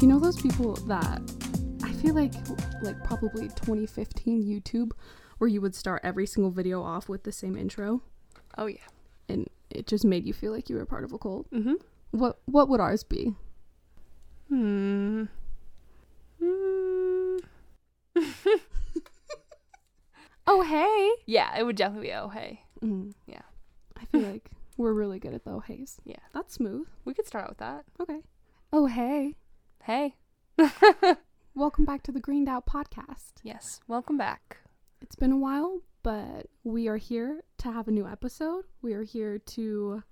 You know those people that I feel like like probably 2015 YouTube where you would start every single video off with the same intro Oh yeah. and it just made you feel like you were part of a cult. Mm-hmm. What what would ours be? Hmm. Hmm. Oh hey. Yeah, it would definitely be oh hey. Mm. Yeah. I feel like we're really good at the oh heys. Yeah. That's smooth. We could start out with that. Okay. Oh hey. Hey. Welcome back to the Greened Out podcast. yes. Welcome back. It's been a while, but we are here to have a new episode. We are here to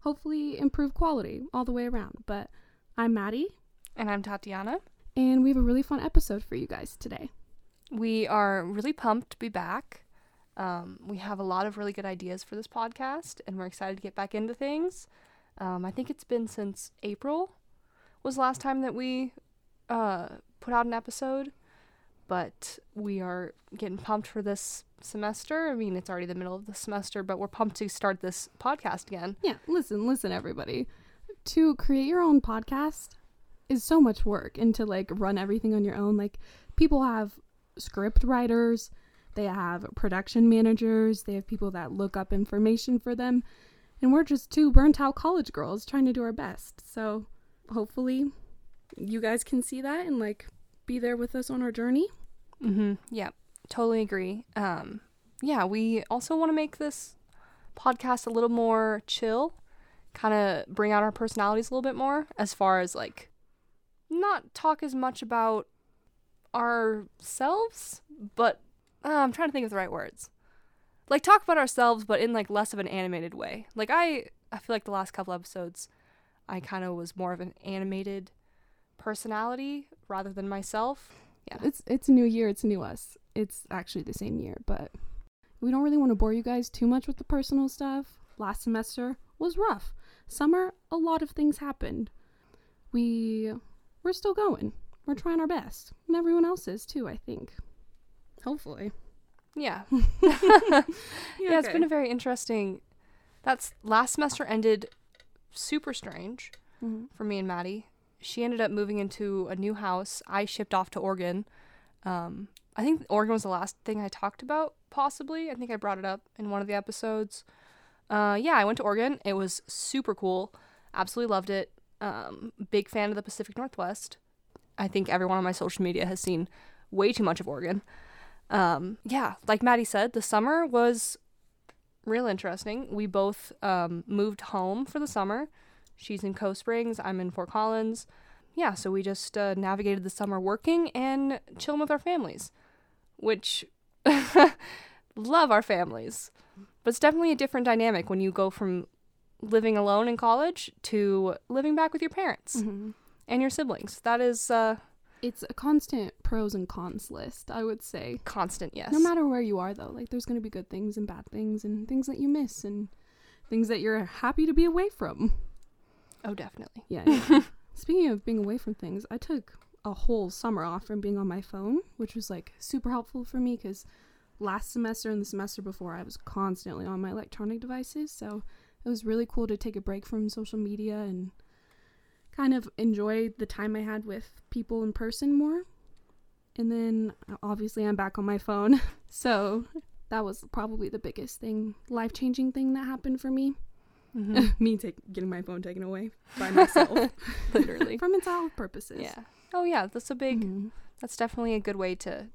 hopefully improve quality all the way around. But I'm Maddie, And I'm Tatiana. and we have a really fun episode for you guys today. We are really pumped to be back. Um, we have a lot of really good ideas for this podcast, and we're excited to get back into things. Um, I think it's been since April was last time that we uh, put out an episode, but we are getting pumped for this semester. I mean, it's already the middle of the semester, but we're pumped to start this podcast again. Yeah, listen, listen, everybody. To create your own podcast is so much work, and to like run everything on your own. Like, people have script writers, they have production managers, they have people that look up information for them, and we're just two burnt out college girls trying to do our best. So, hopefully, you guys can see that and like be there with us on our journey. Mm-hmm. Yeah, totally agree. Um, yeah, we also want to make this podcast a little more chill, kind of bring out our personalities a little bit more, as far as like not talk as much about ourselves, but uh, I'm trying to think of the right words. Like talk about ourselves, but in like less of an animated way. Like I, I feel like the last couple episodes, I kind of was more of an animated personality rather than myself. Yeah. It's it's a new year, it's new us. It's actually the same year, but we don't really want to bore you guys too much with the personal stuff. Last semester was rough. Summer, a lot of things happened. We we're still going. We're trying our best. And everyone else is too, I think. Hopefully. Yeah. yeah, it's been a very interesting. That's last semester ended super strange Mhm. for me and Maddie. She ended up moving into a new house. I shipped off to Oregon. Um, I think Oregon was the last thing I talked about, possibly. I think I brought it up in one of the episodes. Uh, yeah, I went to Oregon. It was super cool. Absolutely loved it. Um, big fan of the Pacific Northwest. I think everyone on my social media has seen way too much of Oregon. Um, yeah, like Maddie said, the summer was real interesting. We both um, moved home for the summer. She's in Coast Springs, I'm in Fort Collins. Yeah, so we just uh, navigated the summer working and chilling with our families, which love our families. But it's definitely a different dynamic when you go from living alone in college to living back with your parents Mhm. and your siblings. That is uh, It's a constant pros and cons list, I would say. constant, yes. No matter where you are though, like there's going to be good things and bad things and things that you miss and things that you're happy to be away from. oh, definitely. Yeah. yeah. Speaking of being away from things, I took a whole summer off from being on my phone, which was like super helpful for me because last semester and the semester before, I was constantly on my electronic devices. So it was really cool to take a break from social media and kind of enjoy the time I had with people in person more. And then obviously, I'm back on my phone. So that was probably the biggest thing, life changing thing that happened for me. Mhm. me take, getting my phone taken away by myself Literally. for mental health purposes. Yeah. Oh, yeah. That's a big. Mhm. That's definitely a good way to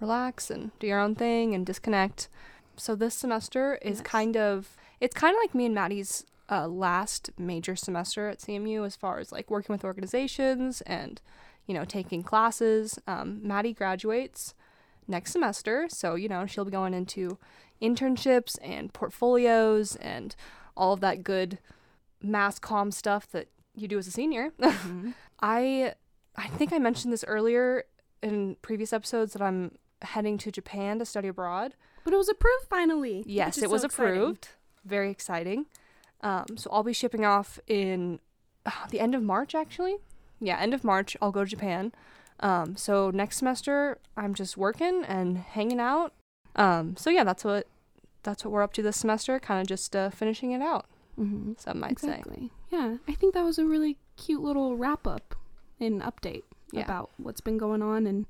relax and do your own thing and disconnect. So this semester is Yes. kind of it's kind of like me and Maddie's uh, last major semester at CMU as far as like working with organizations and you know taking classes. Um, Maddie graduates next semester, so you know she'll be going into internships and portfolios and all of that good mass comm stuff that you do as a senior. Mhm. I I think I mentioned this earlier in previous episodes that I'm heading to Japan to study abroad. But it was approved finally. Yes, it was exciting. approved. Very exciting. Um, so I'll be shipping off in uh, the end of March, actually. Yeah, end of March. I'll go to Japan. Um, so next semester I'm just working and hanging out. Um, so yeah, that's what that's what we're up to this semester. Kind of just uh, finishing it out. Mm-hmm. Some might say. Exactly. Yeah, I think that was a really cute little wrap up and update Yeah. about what's been going on and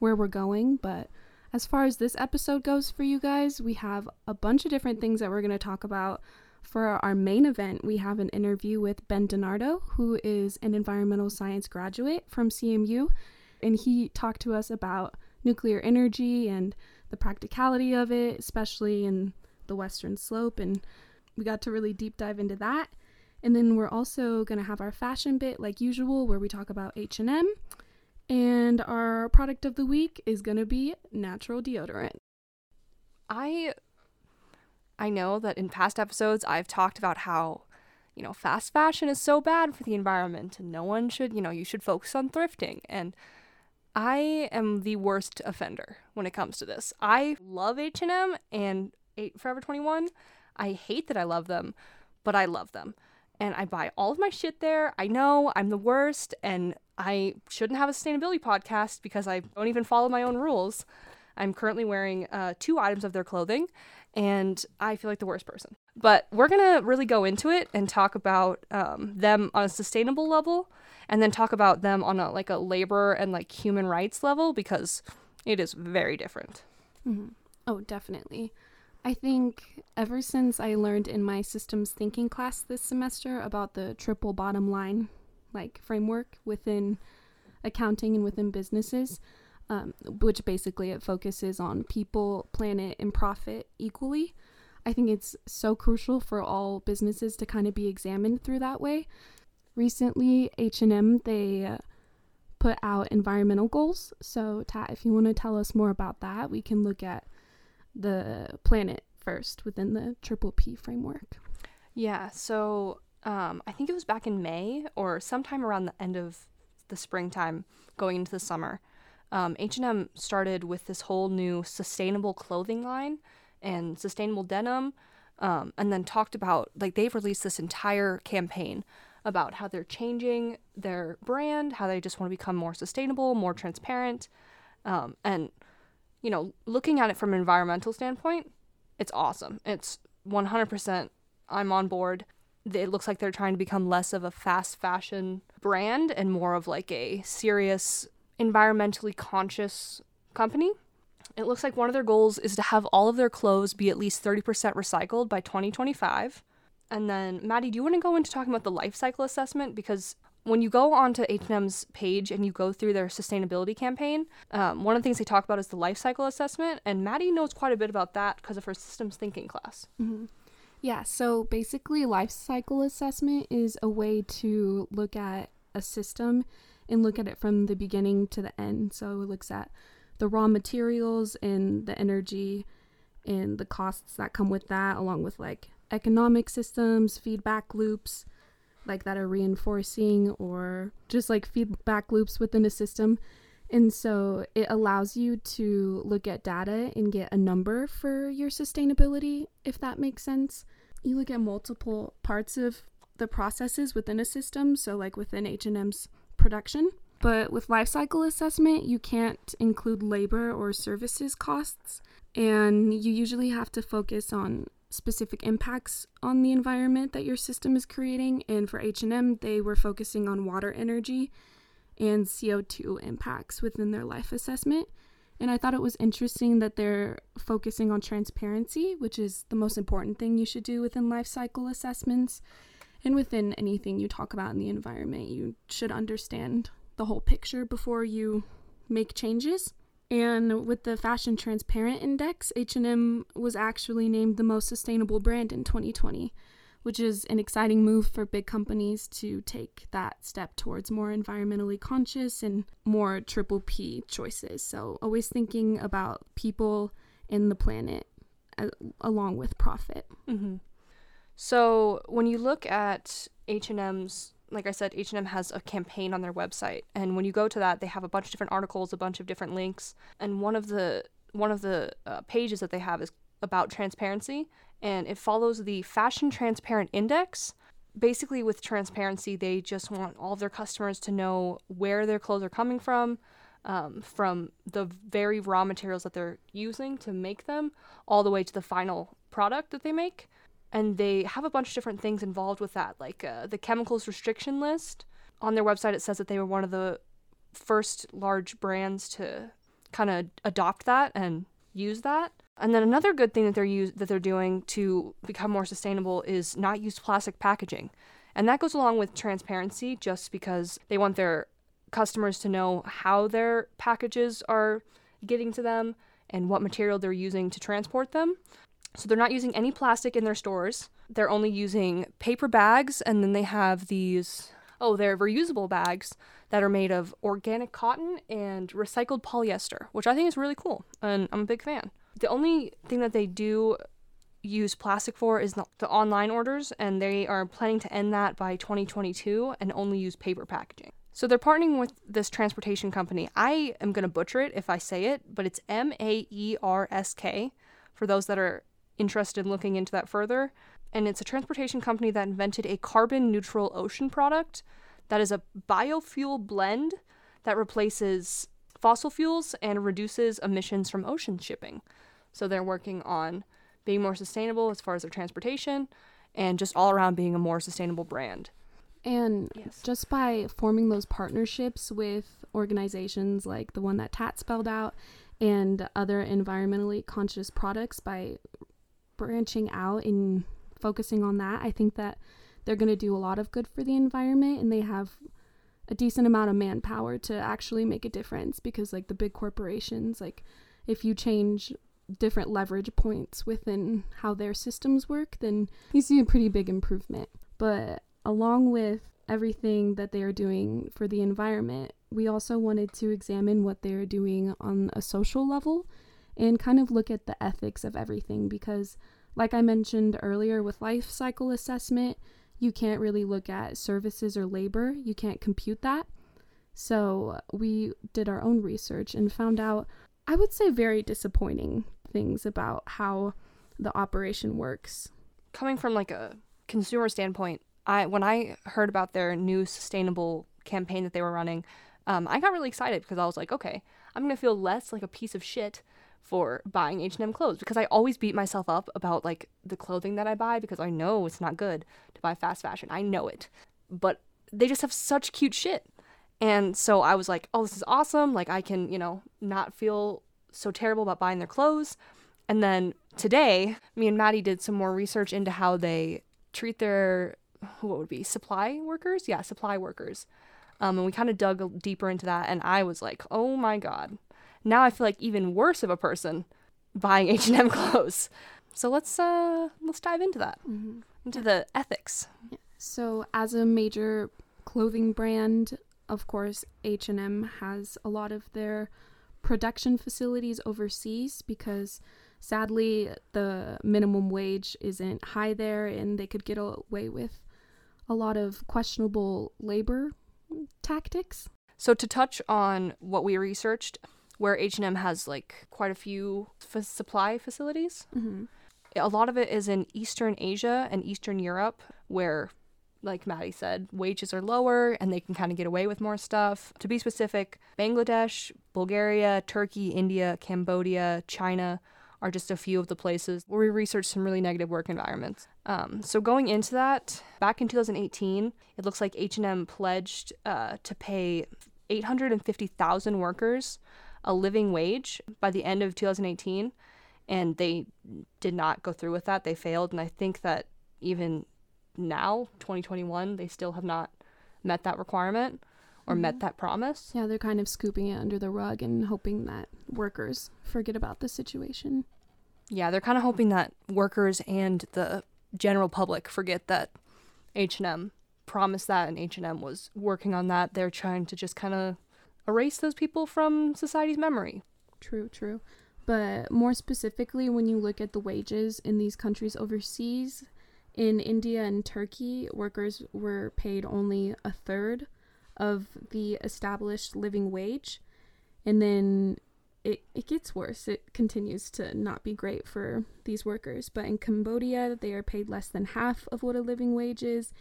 where we're going. But as far as this episode goes for you guys, we have a bunch of different things that we're going to talk about. For our main event, we have an interview with Ben Denardo, who is an environmental science graduate from CMU. And he talked to us about nuclear energy and the practicality of it, especially in the Western Slope. And we got to really deep dive into that. And then we're also going to have our fashion bit like usual where we talk about H&M and our product of the week is going to be natural deodorant. I I know that in past episodes I've talked about how you know fast fashion is so bad for the environment and no one should, you know, you should focus on thrifting and I am the worst offender when it comes to this. I love H&M and Forever 21. I hate that I love them, but I love them. And I buy all of my shit there. I know I'm the worst and I shouldn't have a sustainability podcast because I don't even follow my own rules. I'm currently wearing uh, two items of their clothing and I feel like the worst person. But we're to really go into it and talk about um, them on a sustainable level and then talk about them on a like a labor and like human rights level because it is very different. Mm-hmm. Oh, definitely. I think ever since I learned in my systems thinking class this semester about the triple bottom line like framework within accounting and within businesses, um, which basically it focuses on people, planet, and profit equally. I think it's so crucial for all businesses to kind of be examined through that way. Recently, H&M they uh, put out environmental goals. So, Tat, if you want to tell us more about that, we can look at the planet first within the triple P framework. Yeah, so um, I think it was back in May or sometime around the end of the springtime, going into the summer. Um, H&M started with this whole new sustainable clothing line and sustainable denim, um, and then talked about like they've released this entire campaign about how they're changing their brand, how they just want to become more sustainable, more transparent, um, and you know, looking at it from an environmental standpoint, it's awesome. It's 100%. I'm on board. It looks like they're trying to become less of a fast fashion brand and more of like a serious, environmentally conscious company. It looks like one of their goals is to have all of their clothes be at least 30% recycled by 2025. And then, Maddie, do you want to go into talking about the life cycle assessment? Because when you go onto H&M's page and you go through their sustainability campaign, um, one of the things they talk about is the life cycle assessment, and Maddie knows quite a bit about that because of her systems thinking class. Mm-hmm. Yeah, so basically, life cycle assessment is a way to look at a system and look at it from the beginning to the end. So it looks at the raw materials and the energy and the costs that come with that, along with like economic systems, feedback loops, like that are reinforcing or just like feedback loops within a system. And so it allows you to look at data and get a number for your sustainability, if that makes sense. You look at multiple parts of the processes within a system, so like within H&M's production. But with life cycle assessment, you can't include labor or services costs, and you usually have to focus on specific impacts on the environment that your system is creating. And for H&M they were focusing on water energy and CO2 impacts within their life assessment. And I thought it was interesting that they're focusing on transparency which is the most important thing you should do within life cycle assessments and within anything you talk about in the environment you should understand the whole picture before you make changes and with the Fashion Transparent Index, H&M was actually named the most sustainable brand in 2020, which is an exciting move for big companies to take that step towards more environmentally conscious and more triple P choices. So, always thinking about people and the planet along with profit. Mm-hmm. So, when you look at H&M's like I said, H&M has a campaign on their website, and when you go to that, they have a bunch of different articles, a bunch of different links, and one of the one of the uh, pages that they have is about transparency, and it follows the Fashion Transparent Index. Basically, with transparency, they just want all of their customers to know where their clothes are coming from, um, from the very raw materials that they're using to make them, all the way to the final product that they make and they have a bunch of different things involved with that, like uh, the chemicals restriction list, on their website it says that they were one of the first large brands to kind of adopt that and use that. And then another good thing that they're use, that they're doing to become more sustainable is not use plastic packaging. And that goes along with transparency just because they want their customers to know how their packages are getting to them and what material they're using to transport them. So they're not using any plastic in their stores. They're only using paper bags and then they have these oh, they're reusable bags that are made of organic cotton and recycled polyester, which I think is really cool and I'm a big fan. The only thing that they do use plastic for is the, online orders, and they are planning to end that by 2022 and only use paper packaging. So they're partnering with this transportation company. I am going to butcher it if I say it, but it's M A E R S K for those that are interested in looking into that further. And it's a transportation company that invented a carbon neutral ocean product that is a biofuel blend that replaces fossil fuels and reduces emissions from ocean shipping. So they're working on being more sustainable as far as their transportation and just all around being a more sustainable brand. And yes. just by forming those partnerships with organizations like the one that Tat spelled out and other environmentally conscious products by branching out and focusing on that, I think that they're going to do a lot of good for the environment and they have a decent amount of manpower to actually make a difference because like the big corporations like if you change different leverage points within how their systems work, then you see a pretty big improvement. But along with everything that they are doing for the environment, we also wanted to examine what they are doing on a social level and kind of look at the ethics of everything because, like I mentioned earlier with life cycle assessment, you can't really look at services or labor, you can't compute that. So, we did our own research and found out, I would say, very disappointing things about how the operation works. Coming from like a consumer standpoint, I when I heard about their new sustainable campaign that they were running, um, I got really excited because I was like, okay, I'm gonna feel less like a piece of shit for buying H&M clothes because I always beat myself up about like the clothing that I buy because I know it's not good to buy fast fashion. I know it. But they just have such cute shit. And so I was like, "Oh, this is awesome. Like I can, you know, not feel so terrible about buying their clothes. And then today, me and Maddie did some more research into how they treat their what would be supply workers? Yeah, supply workers. Um, and we kind of dug deeper into that, and I was like, oh my god, now I feel like even worse of a person buying H and M clothes. So let's uh let's dive into that, mm-hmm. into the ethics. Yeah. So as a major clothing brand, of course, H and M has a lot of their production facilities overseas because sadly the minimum wage isn't high there and they could get away with a lot of questionable labor tactics. So to touch on what we researched, where H&M has like quite a few f- supply facilities. Mm-hmm. A lot of it is in Eastern Asia and Eastern Europe, where like Maddie said, wages are lower and they can kind of get away with more stuff. To be specific, Bangladesh, Bulgaria, Turkey, India, Cambodia, China are just a few of the places where we researched some really negative work environments. Um, so going into that, back in 2018, it looks like H&M pledged uh, to pay 850,000 workers a living wage by the end of 2018, and they did not go through with that. They failed, and I think that even now, 2021, they still have not met that requirement or mm-hmm. met that promise. Yeah, they're kind of scooping it under the rug and hoping that workers forget about the situation. Yeah, they're kind of hoping that workers and the general public forget that H&M promised that and H&M was working on that. They're trying to just kind of erase those people from society's memory. True, true. But more specifically, when you look at the wages in these countries overseas, in India and Turkey, workers were paid only a third of the established living wage. And then it, it gets worse. It continues to not be great for these workers. But in Cambodia, they are paid less than half of what a living wage is.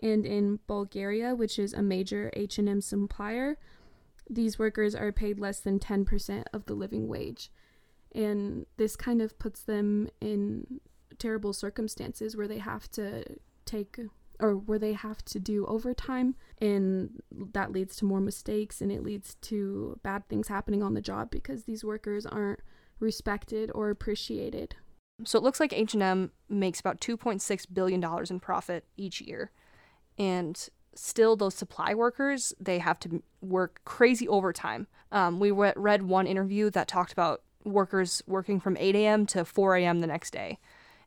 And in Bulgaria, which is a major H&M supplier, these workers are paid less than 10% of the living wage. And this kind of puts them in terrible circumstances where they have to take or where they have to do overtime and that leads to more mistakes and it leads to bad things happening on the job because these workers aren't respected or appreciated. So it looks like H&M makes about 2.6 billion dollars in profit each year. And still those supply workers, they have to work crazy overtime. Um, we read one interview that talked about workers working from 8 a.m. to 4 a.m. the next day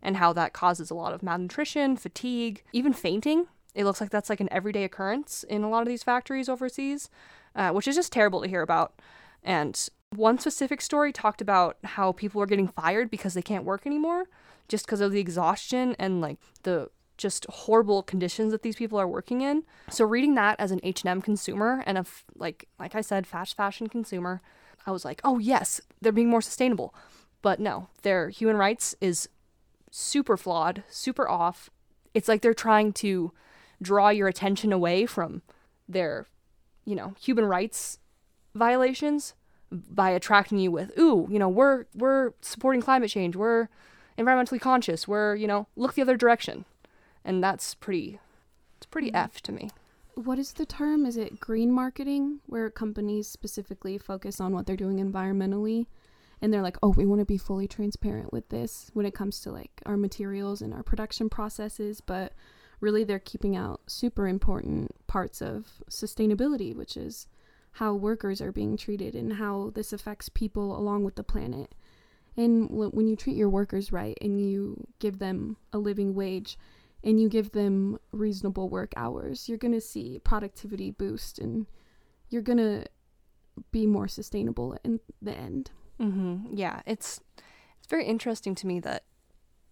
and how that causes a lot of malnutrition, fatigue, even fainting. It looks like that's like an everyday occurrence in a lot of these factories overseas, uh, which is just terrible to hear about. And one specific story talked about how people are getting fired because they can't work anymore just because of the exhaustion and like the just horrible conditions that these people are working in. So reading that as an H&M consumer and a like like I said fast fashion consumer, I was like, "Oh yes, they're being more sustainable." But no, their human rights is super flawed, super off. It's like they're trying to draw your attention away from their, you know, human rights violations by attracting you with, "Ooh, you know, we're we're supporting climate change. We're environmentally conscious. We're, you know, look the other direction." And that's pretty it's pretty mm-hmm. F to me. What is the term? Is it green marketing where companies specifically focus on what they're doing environmentally? and they're like, "Oh, we want to be fully transparent with this when it comes to like our materials and our production processes," but really they're keeping out super important parts of sustainability, which is how workers are being treated and how this affects people along with the planet. And when you treat your workers right and you give them a living wage and you give them reasonable work hours, you're going to see productivity boost and you're going to be more sustainable in the end. Mm-hmm. Yeah, it's it's very interesting to me that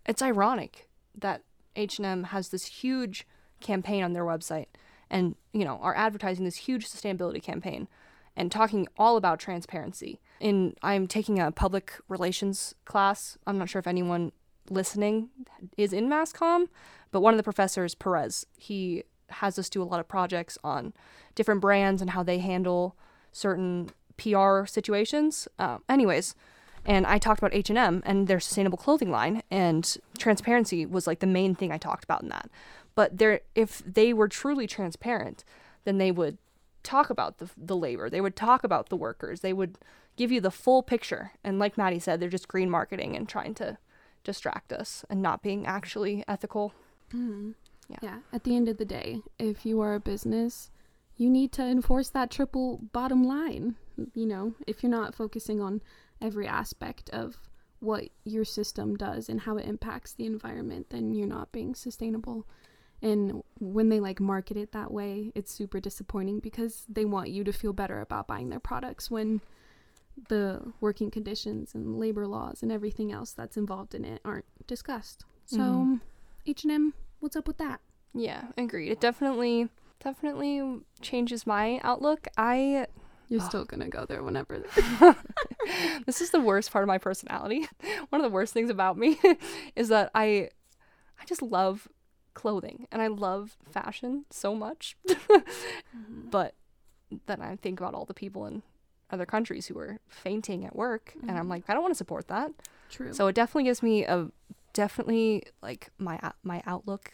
it's ironic that H&M has this huge campaign on their website and, you know, are advertising this huge sustainability campaign and talking all about transparency. In I'm taking a public relations class. I'm not sure if anyone listening is in mass but one of the professors, Perez, he has us do a lot of projects on different brands and how they handle certain PR situations. Uh, anyways, and I talked about H&M and their sustainable clothing line and transparency was like the main thing I talked about in that. But there if they were truly transparent, then they would talk about the the labor. They would talk about the workers. They would give you the full picture. And like Maddie said, they're just green marketing and trying to distract us and not being actually ethical. Mm. Yeah. yeah. At the end of the day, if you are a business, you need to enforce that triple bottom line you know, if you're not focusing on every aspect of what your system does and how it impacts the environment, then you're not being sustainable. And when they like market it that way, it's super disappointing because they want you to feel better about buying their products when the working conditions and labor laws and everything else that's involved in it aren't discussed. So, mm-hmm. H&M, what's up with that? Yeah, agreed. It definitely definitely changes my outlook. I you're oh. still gonna go there whenever. this is the worst part of my personality. One of the worst things about me is that I, I just love clothing and I love fashion so much. mm-hmm. But then I think about all the people in other countries who are fainting at work, mm-hmm. and I'm mm-hmm. like, I don't want to support that. True. So it definitely gives me a definitely like my my outlook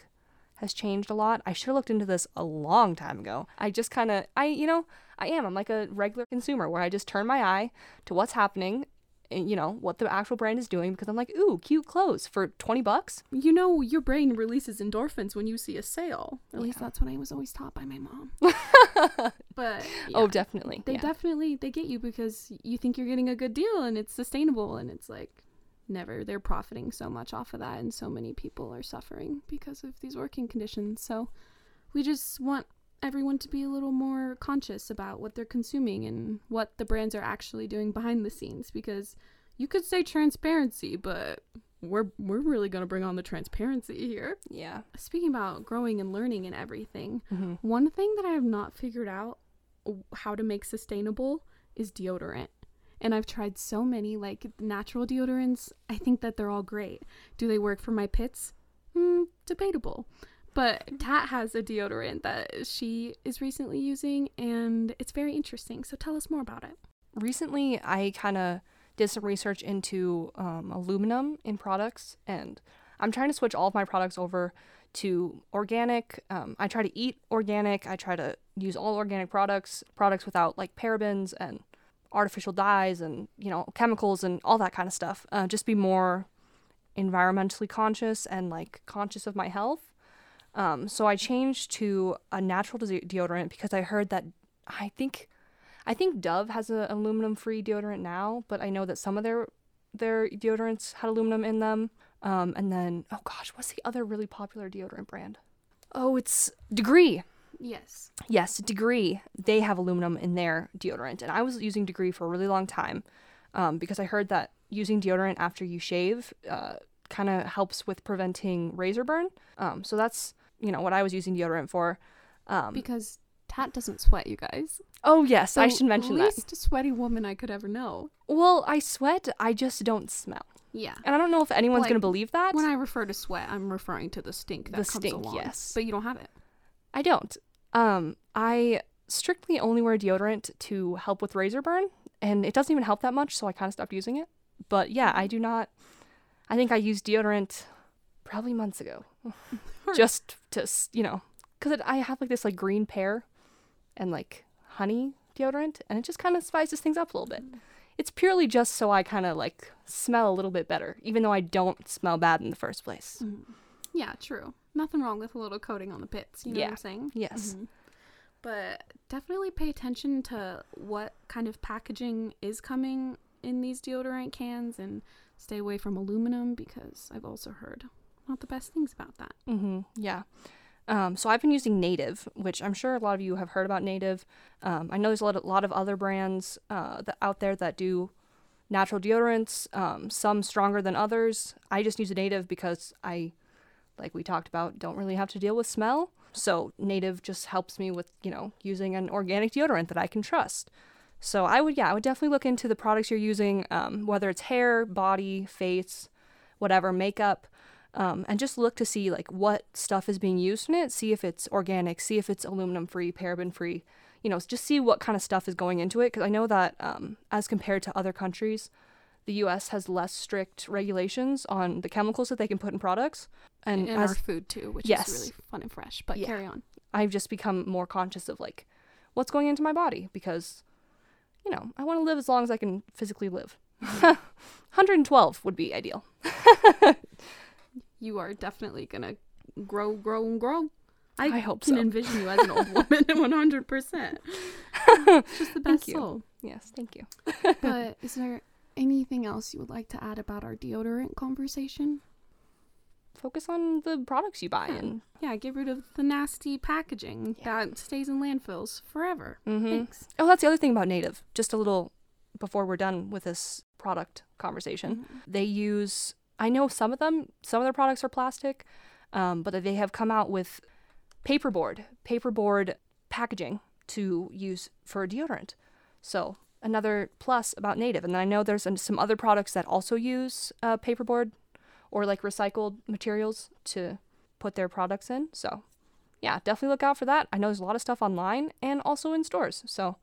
has changed a lot. I should have looked into this a long time ago. I just kind of, I, you know, I am. I'm like a regular consumer where I just turn my eye to what's happening you know, what the actual brand is doing because I'm like, ooh, cute clothes for 20 bucks. You know, your brain releases endorphins when you see a sale. At yeah. least that's what I was always taught by my mom. but oh, yeah, oh, definitely. They yeah. definitely they get you because you think you're getting a good deal and it's sustainable and it's like never they're profiting so much off of that and so many people are suffering because of these working conditions so we just want everyone to be a little more conscious about what they're consuming and what the brands are actually doing behind the scenes because you could say transparency but we're we're really going to bring on the transparency here. Yeah. Speaking about growing and learning and everything, mm-hmm. one thing that I have not figured out how to make sustainable is deodorant and I've tried so many like natural deodorants. I think that they're all great. Do they work for my pits? Hmm, debatable. But Tat has a deodorant that she is recently using, and it's very interesting. So tell us more about it. Recently, I kind of did some research into um, aluminum in products, and I'm trying to switch all of my products over to organic. Um, I try to eat organic. I try to use all organic products, products without like parabens and artificial dyes and you know chemicals and all that kind of stuff. Uh, just be more environmentally conscious and like conscious of my health. Um, so I changed to a natural de- deodorant because I heard that I think I think Dove has an aluminum free deodorant now, but I know that some of their their deodorants had aluminum in them. Um, and then oh gosh, what's the other really popular deodorant brand? Oh, it's Degree. Yes. Yes, Degree. They have aluminum in their deodorant, and I was using Degree for a really long time um, because I heard that using deodorant after you shave uh, kind of helps with preventing razor burn. Um, so that's you know what I was using deodorant for. Um, Because Tat doesn't sweat, you guys. oh yes, I should mention that. least sweaty woman I could ever know. Well, I sweat. I just don't smell, Yeah. and I don't know if anyone's Like, gonna believe that. When I refer to sweat, I'm referring to the stink that The comes stink, along. yes. But you don't have it. I don't. Um, I strictly only wear deodorant to help with razor burn, and it doesn't even help that much, so I kind of stopped using it. But yeah, I do not. I think I used deodorant probably months ago, just to you know, because I have like this like green pear and like honey deodorant, and it just kind of spices things up a little bit. It's purely just so I kind of like smell a little bit better, even though I don't smell bad in the first place. Yeah, true. Nothing wrong with a little coating on the pits. You know Yeah. what I'm saying? Yes. Mhm. But definitely pay attention to what kind of packaging is coming in these deodorant cans and stay away from aluminum because I've also heard not the best things about that. Mm-hmm. Yeah. Um, so I've been using Native, which I'm sure a lot of you have heard about Native. Um, I know there's a lot of, lot of other brands uh, that out there that do natural deodorants, um, some stronger than others. I just use a Native because I, like we talked about, don't really have to deal with smell. So Native just helps me with, you know, using an organic deodorant that I can trust. So I would, yeah, I would definitely look into the products you're using, um, whether it's hair, body, face, whatever, makeup um, and just look to see like what stuff is being used in it see if it's organic see if it's aluminum free paraben free you know just see what kind of stuff is going into it because i know that um, as compared to other countries the us has less strict regulations on the chemicals that they can put in products and as our food too, which Yes. is really fun and fresh. But Yeah. carry on. i've just become more conscious of like what's going into my body because you know i want to live as long as i can physically live 112 would be ideal You are definitely gonna grow, grow, and grow. I, I hope can so. envision you as an old woman, one hundred percent. Just the best you. soul. yes thank you But is there anything else you would like to add about our deodorant conversation? focus on the products you buy Yeah. and Yeah, get rid of the nasty packaging that stays in landfills forever. Mhm. Thanks. Oh, that's the other thing about Native. Just a little before we're done with this product conversation. They use, I know some of them, some of their products are plastic, um, but they have come out with paperboard, paperboard packaging to use for deodorant. So another plus about Native. And I know there's some other products that also use uh, paperboard or like recycled materials to put their products in. So yeah, definitely look out for that. I know there's a lot of stuff online and also in stores. So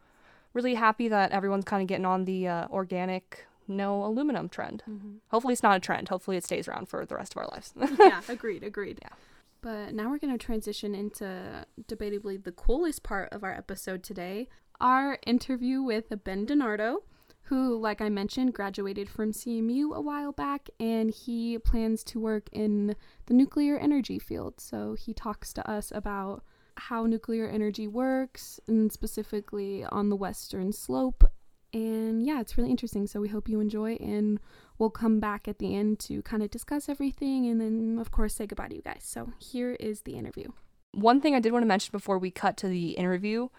really happy that everyone's kind of getting on the uh, organic no aluminum trend. Mm-hmm. Hopefully it's not a trend. Hopefully it stays around for the rest of our lives. yeah, agreed, agreed. Yeah. But now we're going to transition into debatably the coolest part of our episode today our interview with Ben Denardo, who, like I mentioned, graduated from CMU a while back and he plans to work in the nuclear energy field. So he talks to us about how nuclear energy works and specifically on the western slope. And yeah, it's really interesting. So we hope you enjoy and we'll come back at the end to kind of discuss everything and then, of course, say goodbye to you guys. So here is the interview. One thing I did want to mention before we cut to the interview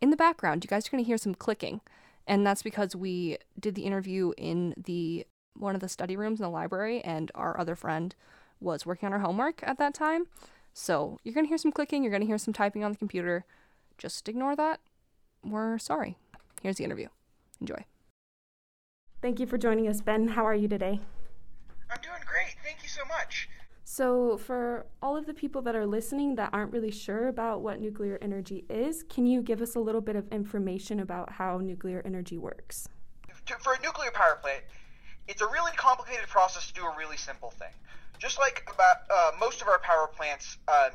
in the background, you guys are going to hear some clicking. And that's because we did the interview in the one of the study rooms in the library and our other friend was working on her homework at that time. So, you're going to hear some clicking, you're going to hear some typing on the computer. Just ignore that. We're sorry. Here's the interview. Enjoy. Thank you for joining us, Ben. How are you today? I'm doing great. Thank you so much. So, for all of the people that are listening that aren't really sure about what nuclear energy is, can you give us a little bit of information about how nuclear energy works? For a nuclear power plant, it's a really complicated process to do a really simple thing. just like about uh, most of our power plants, um,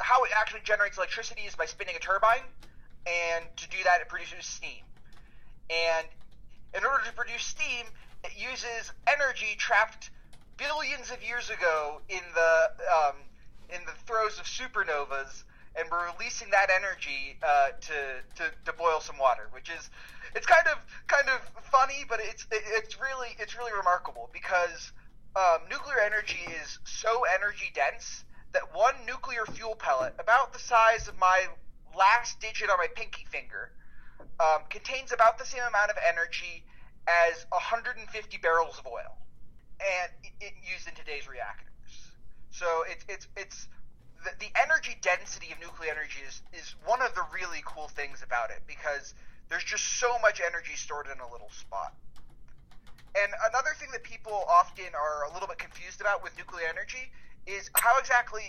how it actually generates electricity is by spinning a turbine, and to do that, it produces steam. And in order to produce steam, it uses energy trapped billions of years ago in the um, in the throes of supernovas, and we're releasing that energy uh, to, to to boil some water, which is it's kind of kind of funny, but it's it's really it's really remarkable because um, nuclear energy is so energy dense that one nuclear fuel pellet, about the size of my last digit on my pinky finger, um, contains about the same amount of energy as 150 barrels of oil, and it, it used in today's reactors. So it's it's it's the, the energy density of nuclear energy is is one of the really cool things about it because there's just so much energy stored in a little spot. And another thing that people often are a little bit confused about with nuclear energy is how exactly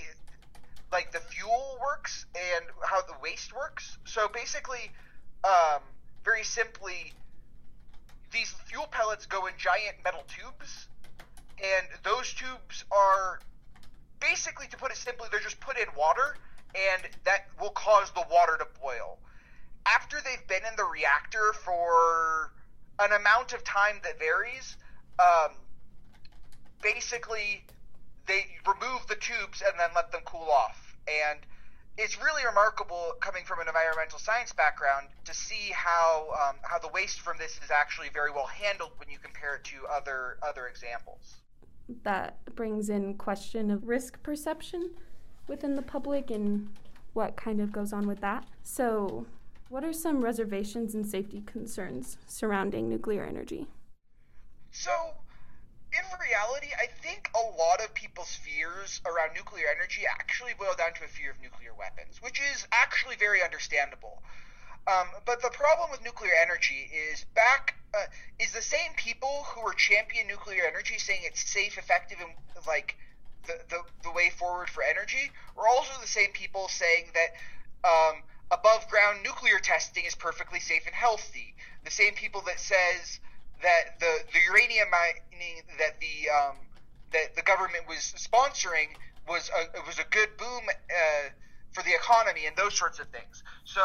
like the fuel works and how the waste works. So basically, um, very simply, these fuel pellets go in giant metal tubes, and those tubes are basically, to put it simply, they're just put in water, and that will cause the water to boil. After they've been in the reactor for an amount of time that varies, um, basically, they remove the tubes and then let them cool off. And it's really remarkable coming from an environmental science background to see how um, how the waste from this is actually very well handled when you compare it to other other examples. That brings in question of risk perception within the public and what kind of goes on with that. So, what are some reservations and safety concerns surrounding nuclear energy? So, reality, I think a lot of people's fears around nuclear energy actually boil down to a fear of nuclear weapons, which is actually very understandable. Um, but the problem with nuclear energy is back uh, is the same people who were champion nuclear energy, saying it's safe, effective, and like the, the, the way forward for energy, are also the same people saying that um, above ground nuclear testing is perfectly safe and healthy. The same people that says that the, the uranium mining that the um, that the government was sponsoring was a, was a good boom uh, for the economy and those sorts of things. So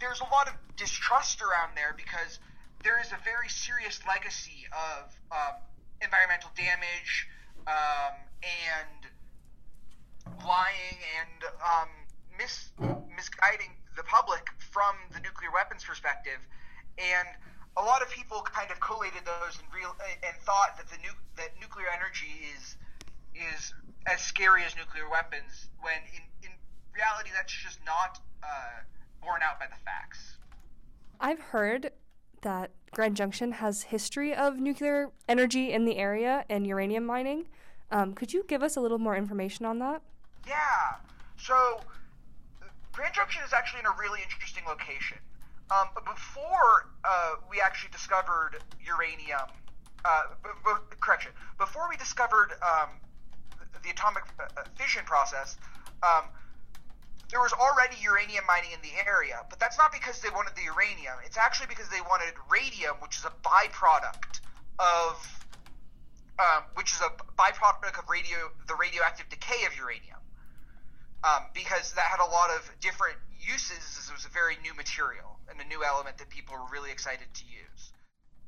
there's a lot of distrust around there because there is a very serious legacy of um, environmental damage um, and lying and um, mis- misguiding the public from the nuclear weapons perspective, and a lot of people kind of collated those and real and thought that the nu- that nuclear energy is is as scary as nuclear weapons, when in, in reality that's just not uh, borne out by the facts. I've heard that Grand Junction has history of nuclear energy in the area and uranium mining. Um, could you give us a little more information on that? Yeah. So Grand Junction is actually in a really interesting location. Um, before uh, we actually discovered uranium, uh, b- b- correction, before we discovered um, the atomic uh, uh, fission process, um, there was already uranium mining in the area, but that's not because they wanted the uranium. It's actually because they wanted radium, which is a byproduct of, um, which is a byproduct of radio, the radioactive decay of uranium, um, because that had a lot of different uses. As it was a very new material and a new element that people were really excited to use.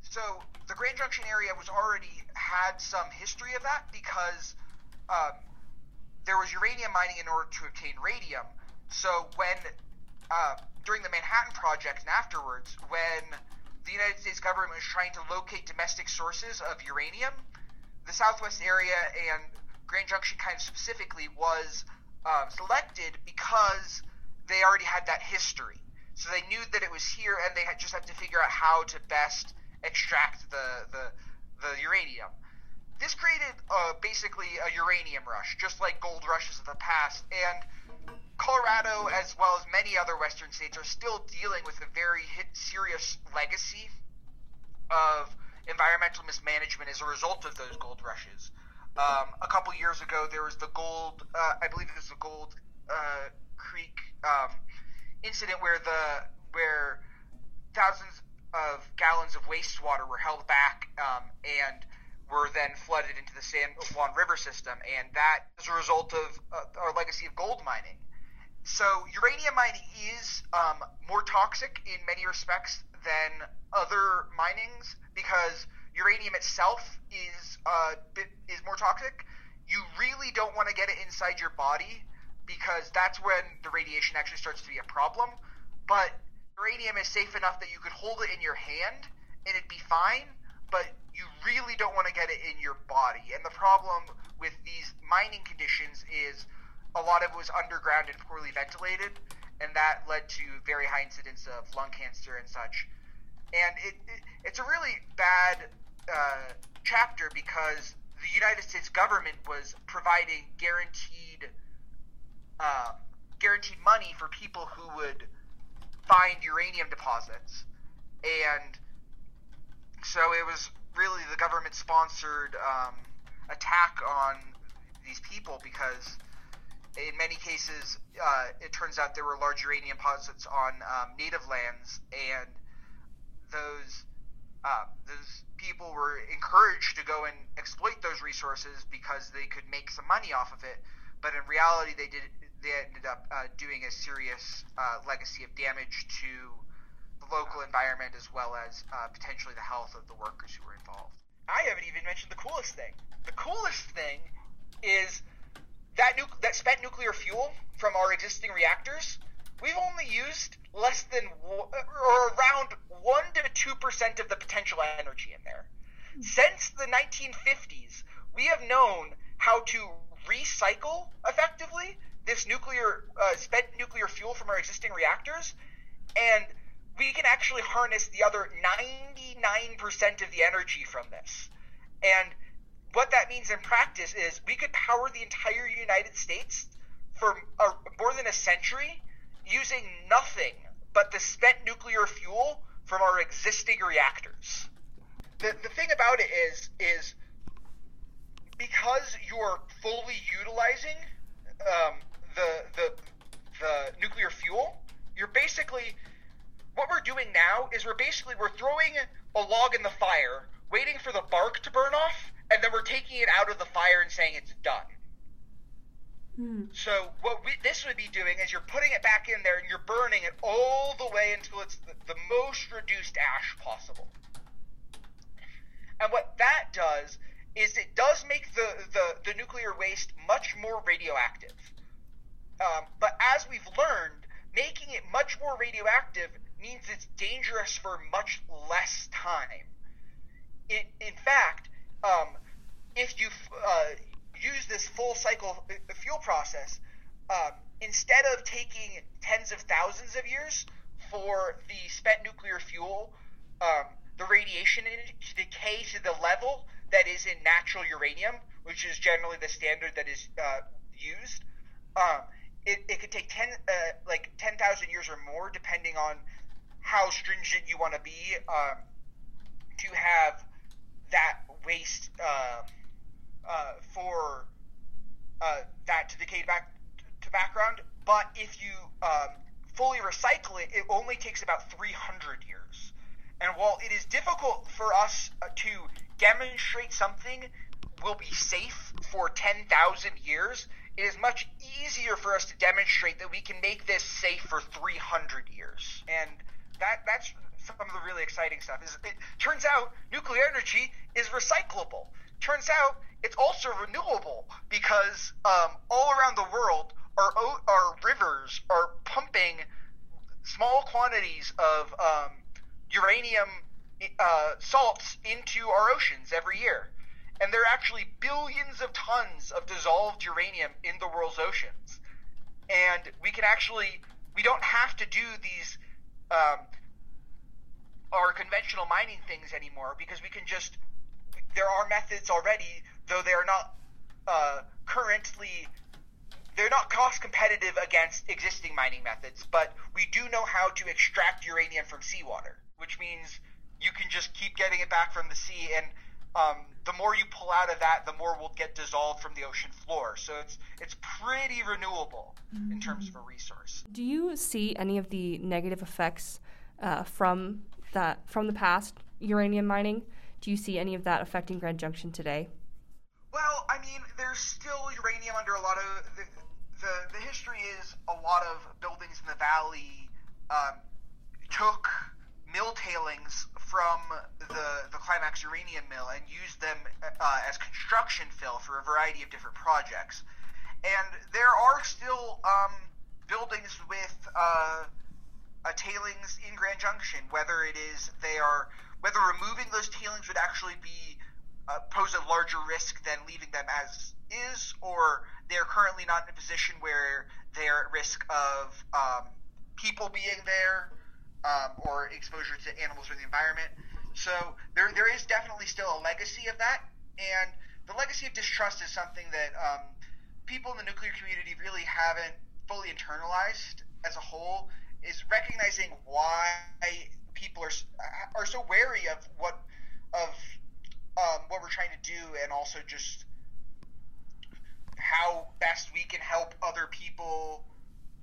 So the Grand Junction area was already had some history of that because um, there was uranium mining in order to obtain radium so when uh, during the Manhattan Project and afterwards, when the United States government was trying to locate domestic sources of uranium, the Southwest area and Grand Junction kind of specifically was um, selected because they already had that history. So they knew that it was here, and they had just had to figure out how to best extract the the, the uranium. This created uh, basically a uranium rush, just like gold rushes of the past, and Colorado, as well as many other Western states, are still dealing with a very serious legacy of environmental mismanagement as a result of those gold rushes. Um, a couple years ago, there was the gold, uh, I believe it was the Gold uh, Creek um, incident where the where thousands of gallons of wastewater were held back, um, and were then flooded into the San Juan River system, and that is a result of uh, our legacy of gold mining. So uranium mining is um, more toxic in many respects than other minings because uranium itself is uh, is more toxic. You really don't want to get it inside your body because that's when the radiation actually starts to be a problem. But uranium is safe enough that you could hold it in your hand and it'd be fine. But you really don't want to get it in your body. And the problem with these mining conditions is a lot of it was underground and poorly ventilated, and that led to very high incidence of lung cancer and such. And it, it it's a really bad uh, chapter because the United States government was providing guaranteed uh, guaranteed money for people who would find uranium deposits, and so it was really the government sponsored um, attack on these people because in many cases uh, it turns out there were large uranium deposits on um, native lands and those uh, those people were encouraged to go and exploit those resources because they could make some money off of it. But in reality they did they ended up uh, doing a serious uh, legacy of damage to the local environment as well as uh, potentially the health of the workers who were involved. I haven't even mentioned the coolest thing. The coolest thing is that nu- that spent nuclear fuel from our existing reactors. We've only used less than or around one to two percent of the potential energy in there. Since the 1950s, we have known how to recycle effectively this nuclear uh, spent nuclear fuel from our existing reactors, and we can actually harness the other 99% of the energy from this. And what that means in practice is we could power the entire United States for a, more than a century using nothing but the spent nuclear fuel from our existing reactors. The, the thing about it is is because you're fully utilizing um, the, the the nuclear fuel, you're basically what we're doing now is we're basically we're throwing a log in the fire, waiting for the bark to burn off, and then we're taking it out of the fire and saying it's done. Hmm. So what we, this would be doing is you're putting it back in there and you're burning it all the way until it's the, the most reduced ash possible. And what that does is it does make the, the, the nuclear waste much more radioactive. Um, but as we've learned, making it much more radioactive means it's dangerous for much less time. In, in fact, um, if you uh, use this full cycle uh, fuel process, um, instead of taking tens of thousands of years for the spent nuclear fuel, um, the radiation in it to decay to the level that is in natural uranium, which is generally the standard that is uh, used, um, it, it could take ten uh, like ten thousand years or more, depending on how stringent you want to be um, to have that waste uh, uh, for uh, that to decay back to background. But if you um, fully recycle it, it only takes about 300 years. And while it is difficult for us uh, to demonstrate something will be safe for 10,000 years, it is much easier for us to demonstrate that we can make this safe for 300 years. And that that's some of the really exciting stuff. Is it turns out nuclear energy is recyclable. Turns out it's also renewable because um, all around the world, our our rivers are pumping small quantities of um, uranium uh, salts into our oceans every year. And there are actually billions of tons of dissolved uranium in the world's oceans. And we can actually, we don't have to do these um, our conventional mining things anymore because we can just there are methods already, though they are not uh, currently they're not cost competitive against existing mining methods, but we do know how to extract uranium from seawater, which means you can just keep getting it back from the sea, and um, the more you pull out of that, the more will get dissolved from the ocean floor. So it's it's pretty renewable in terms of a resource. Do you see any of the negative effects uh, from that from the past uranium mining? Do you see any of that affecting Grand Junction today? Well, I mean, there's still uranium under a lot of the the, the history is a lot of buildings in the valley um, took mill tailings from the the Climax uranium mill and used them uh, as construction fill for a variety of different projects. And there are still um, buildings with uh, a tailings in Grand Junction. Whether it is they are whether removing those tailings would actually be uh, pose a larger risk than leaving them as is, or they're currently not in a position where they're at risk of um, people being there um, or exposure to animals or the environment. So there, there is definitely still a legacy of that, and the legacy of distrust is something that um, people in the nuclear community really haven't fully internalized as a whole. Is recognizing why people are are so wary of what of um, what we're trying to do, and also just how best we can help other people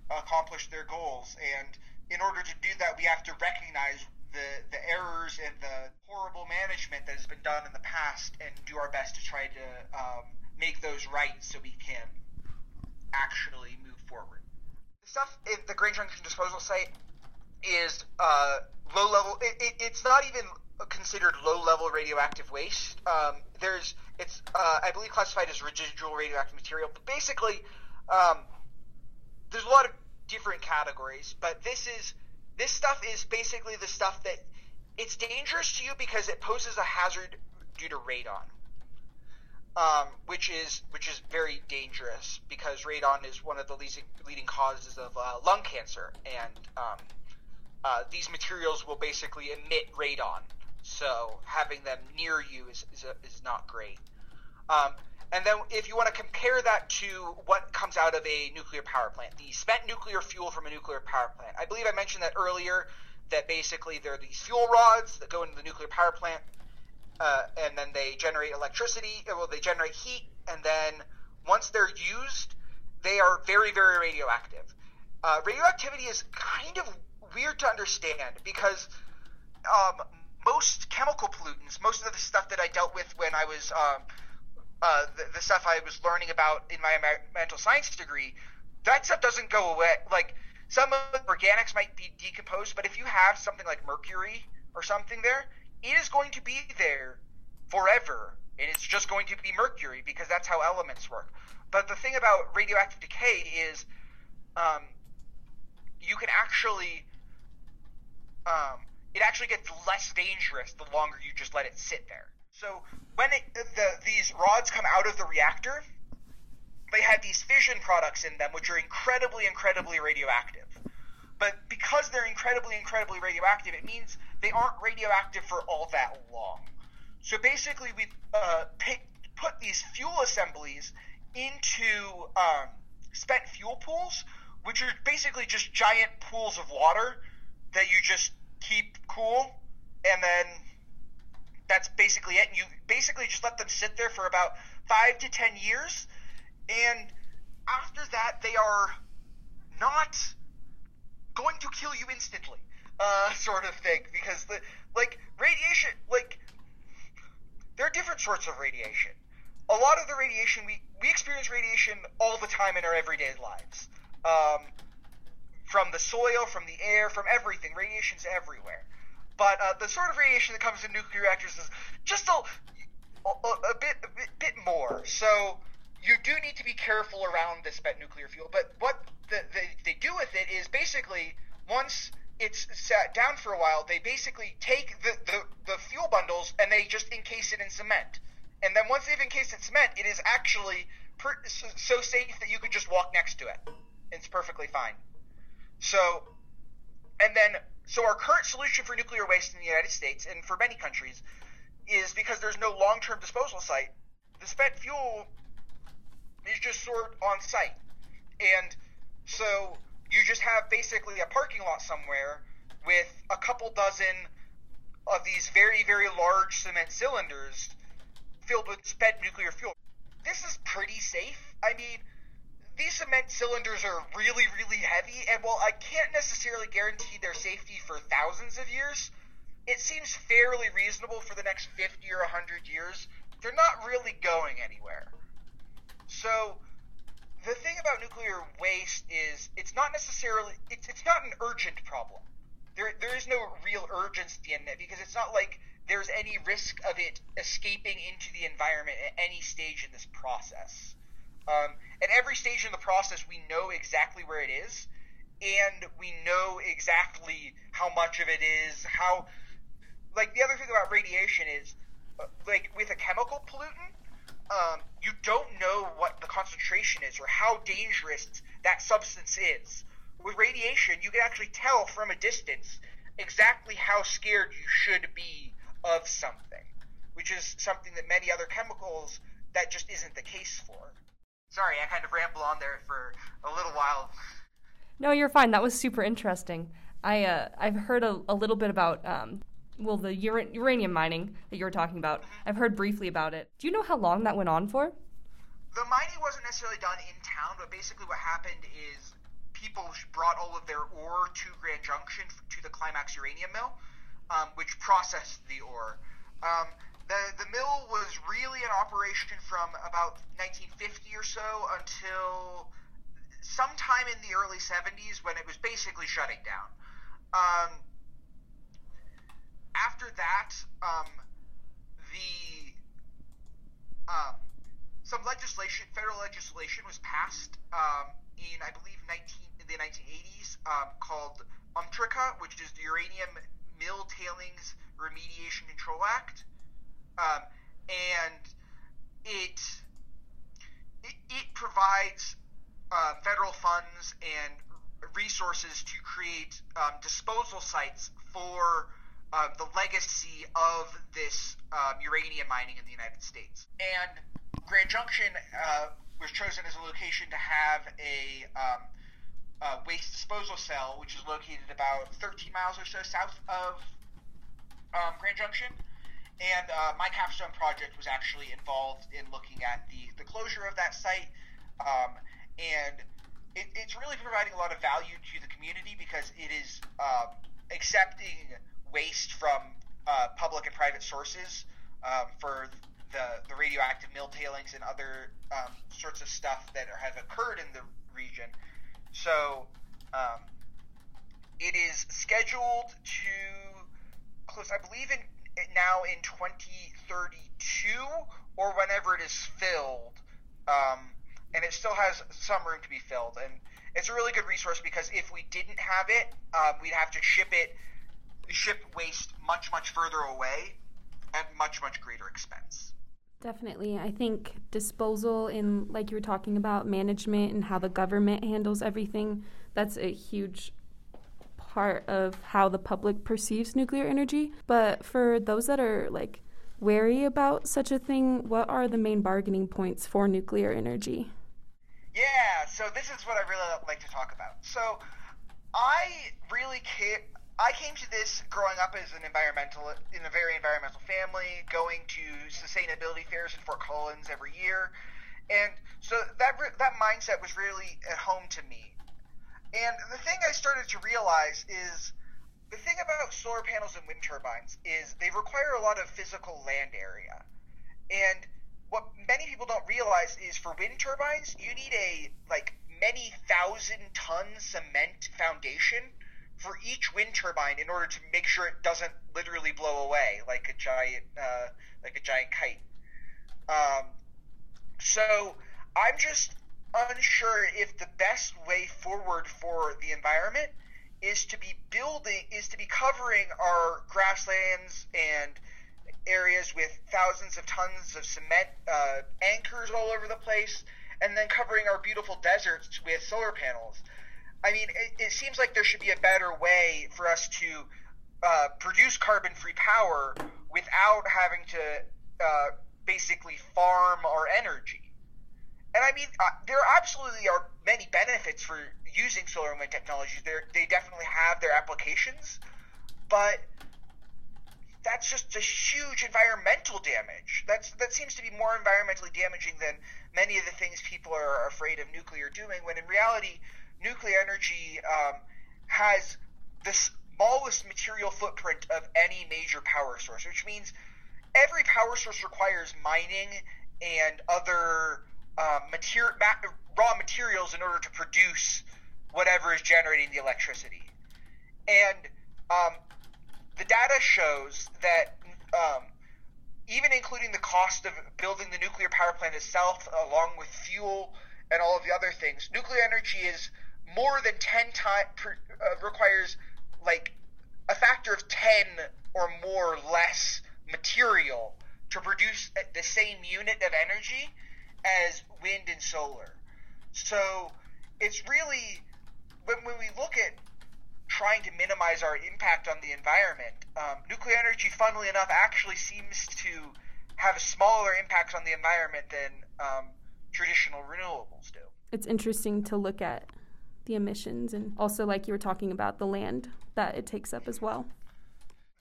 accomplish their goals. And in order to do that, we have to recognize the, the errors and the horrible management that has been done in the past and do our best to try to um, make those right so we can actually move forward. The stuff at the Grand Junction disposal site is uh, low level. It, it, it's not even considered low level radioactive waste. Um, there's it's uh, I believe classified as residual radioactive material, but basically um, there's a lot of different categories. But this is this stuff is basically the stuff that it's dangerous to you because it poses a hazard due to radon. Um, which is which is very dangerous because radon is one of the leading, leading causes of uh, lung cancer, and um, uh, these materials will basically emit radon so having them near you is is, is not great. Um, and then if you want to compare that to what comes out of a nuclear power plant, the spent nuclear fuel from a nuclear power plant. I believe I mentioned that earlier. That basically there are these fuel rods that go into the nuclear power plant, uh, and then they generate electricity. Well, they generate heat, and then once they're used, they are very, very radioactive. Uh, radioactivity is kind of weird to understand because um, most chemical pollutants, most of the stuff that I dealt with when I was um, uh, the, the, stuff I was learning about in my environmental science degree, that stuff doesn't go away. Like some of the organics might be decomposed, but if you have something like mercury or something there, it is going to be there forever, and it's just going to be mercury because that's how elements work. But the thing about radioactive decay is, um, you can actually um, it actually gets less dangerous the longer you just let it sit there. So when it, the, these rods come out of the reactor, they have these fission products in them, which are incredibly, incredibly radioactive. But because they're incredibly, incredibly radioactive, it means they aren't radioactive for all that long. So basically, we've uh, put these fuel assemblies into um, spent fuel pools, which are basically just giant pools of water that you just keep cool, and then that's basically it. You basically just let them sit there for about five to ten years, and after that, they are not going to kill you instantly, uh, sort of thing. Because the like radiation, like there are different sorts of radiation. A lot of the radiation we we experience radiation all the time in our everyday lives. Um, from the soil, from the air, from everything. Radiation's everywhere. But uh, the sort of radiation that comes in nuclear reactors is just a, a, a, bit, a bit, bit more. So you do need to be careful around this spent nuclear fuel. But what the, the, they do with it is basically once it's sat down for a while, they basically take the, the, the fuel bundles and they just encase it in cement. And then once they've encased it in cement, it is actually per, so safe that you can just walk next to it. It's perfectly fine. So, and then, so our current solution for nuclear waste in the United States and for many countries is because there's no long-term disposal site. The spent fuel is just stored on site, and so you just have basically a parking lot somewhere with a couple dozen of these very, very large cement cylinders filled with spent nuclear fuel. This is pretty safe. I mean, these cement cylinders are really, really heavy, and while I can't necessarily guarantee their safety for thousands of years, it seems fairly reasonable for the next 50 or 100 years. They're not really going anywhere. So the thing about nuclear waste is it's not necessarily it's, it's not an urgent problem. There there is no real urgency in it because it's not like there's any risk of it escaping into the environment at any stage in this process. Um, at every stage in the process, we know exactly where it is, and we know exactly how much of it is. How, like the other thing about radiation is, uh, like with a chemical pollutant, um, you don't know what the concentration is or how dangerous that substance is. With radiation, you can actually tell from a distance exactly how scared you should be of something, which is something that many other chemicals that just isn't the case for. Sorry, I kind of ramble on there for a little while. No, you're fine. That was super interesting. I uh, I've heard a, a little bit about um, well, the ura- uranium mining that you were talking about. I've heard briefly about it. Do you know how long that went on for? The mining wasn't necessarily done in town, but basically what happened is people brought all of their ore to Grand Junction to the Climax Uranium Mill, um, which processed the ore. Um, the, the mill was really in operation from about 1950 or so until sometime in the early 70s when it was basically shutting down. Um, after that, um, the um, some legislation, federal legislation, was passed um, in I believe 19 in the 1980s um, called UMTRCA, which is the Uranium Mill Tailings Remediation Control Act, um, and it, it provides uh, federal funds and resources to create um, disposal sites for uh, the legacy of this um, uranium mining in the United States. And Grand Junction uh, was chosen as a location to have a um, waste disposal cell, which is located about 13 miles or so south of um, Grand Junction. And uh, my capstone project was actually involved in looking at the, the closure of that site. Um, and it, it's really providing a lot of value to the community because it is um, accepting waste from uh, public and private sources um, for the, the radioactive mill tailings and other um, sorts of stuff that have occurred in the region. So um, it is scheduled to close, I believe, in now in 2032 or whenever it is filled. Um, and it still has some room to be filled. And it's a really good resource because if we didn't have it, um, we'd have to ship it ship waste much, much further away at much, much greater expense. Definitely. I think disposal and, like you were talking about, management and how the government handles everything, that's a huge part of how the public perceives nuclear energy. But for those that are like wary about such a thing, what are the main bargaining points for nuclear energy? Yeah, so this is what I really like to talk about. So I really care. I came to this growing up as an environmental in a very environmental family, going to sustainability fairs in Fort Collins every year, and so that that mindset was really at home to me. And the thing I started to realize is the thing about solar panels and wind turbines is they require a lot of physical land area, and what many people don't realize is for wind turbines you need a like many thousand ton cement foundation for each wind turbine in order to make sure it doesn't literally blow away like a giant uh, like a giant kite. Um, so I'm just unsure if the best way forward for the environment is to be building is to be covering our grasslands and areas with thousands of tons of cement uh, anchors all over the place and then covering our beautiful deserts with solar panels I mean, it, it, seems like there should be a better way for us to uh, produce carbon free power without having to uh, basically farm our energy. And I mean, uh, there absolutely are many benefits for using solar and wind technologies. They're, they definitely have their applications, but that's just a huge environmental damage. That's that seems to be more environmentally damaging than many of the things people are afraid of nuclear doing. When in reality, nuclear energy um, has the smallest material footprint of any major power source, which means every power source requires mining and other um, raw materials in order to produce whatever is generating the electricity. And um, the data shows that um, even including the cost of building the nuclear power plant itself, along with fuel and all of the other things, nuclear energy is more than 10 times uh, requires like a factor of 10 or more less material to produce the same unit of energy as wind and solar. So it's really when, when we look at trying to minimize our impact on the environment, um, nuclear energy, funnily enough, actually seems to have a smaller impact on the environment than um, traditional renewables do. It's interesting to look at the emissions and also, like you were talking about, the land that it takes up as well.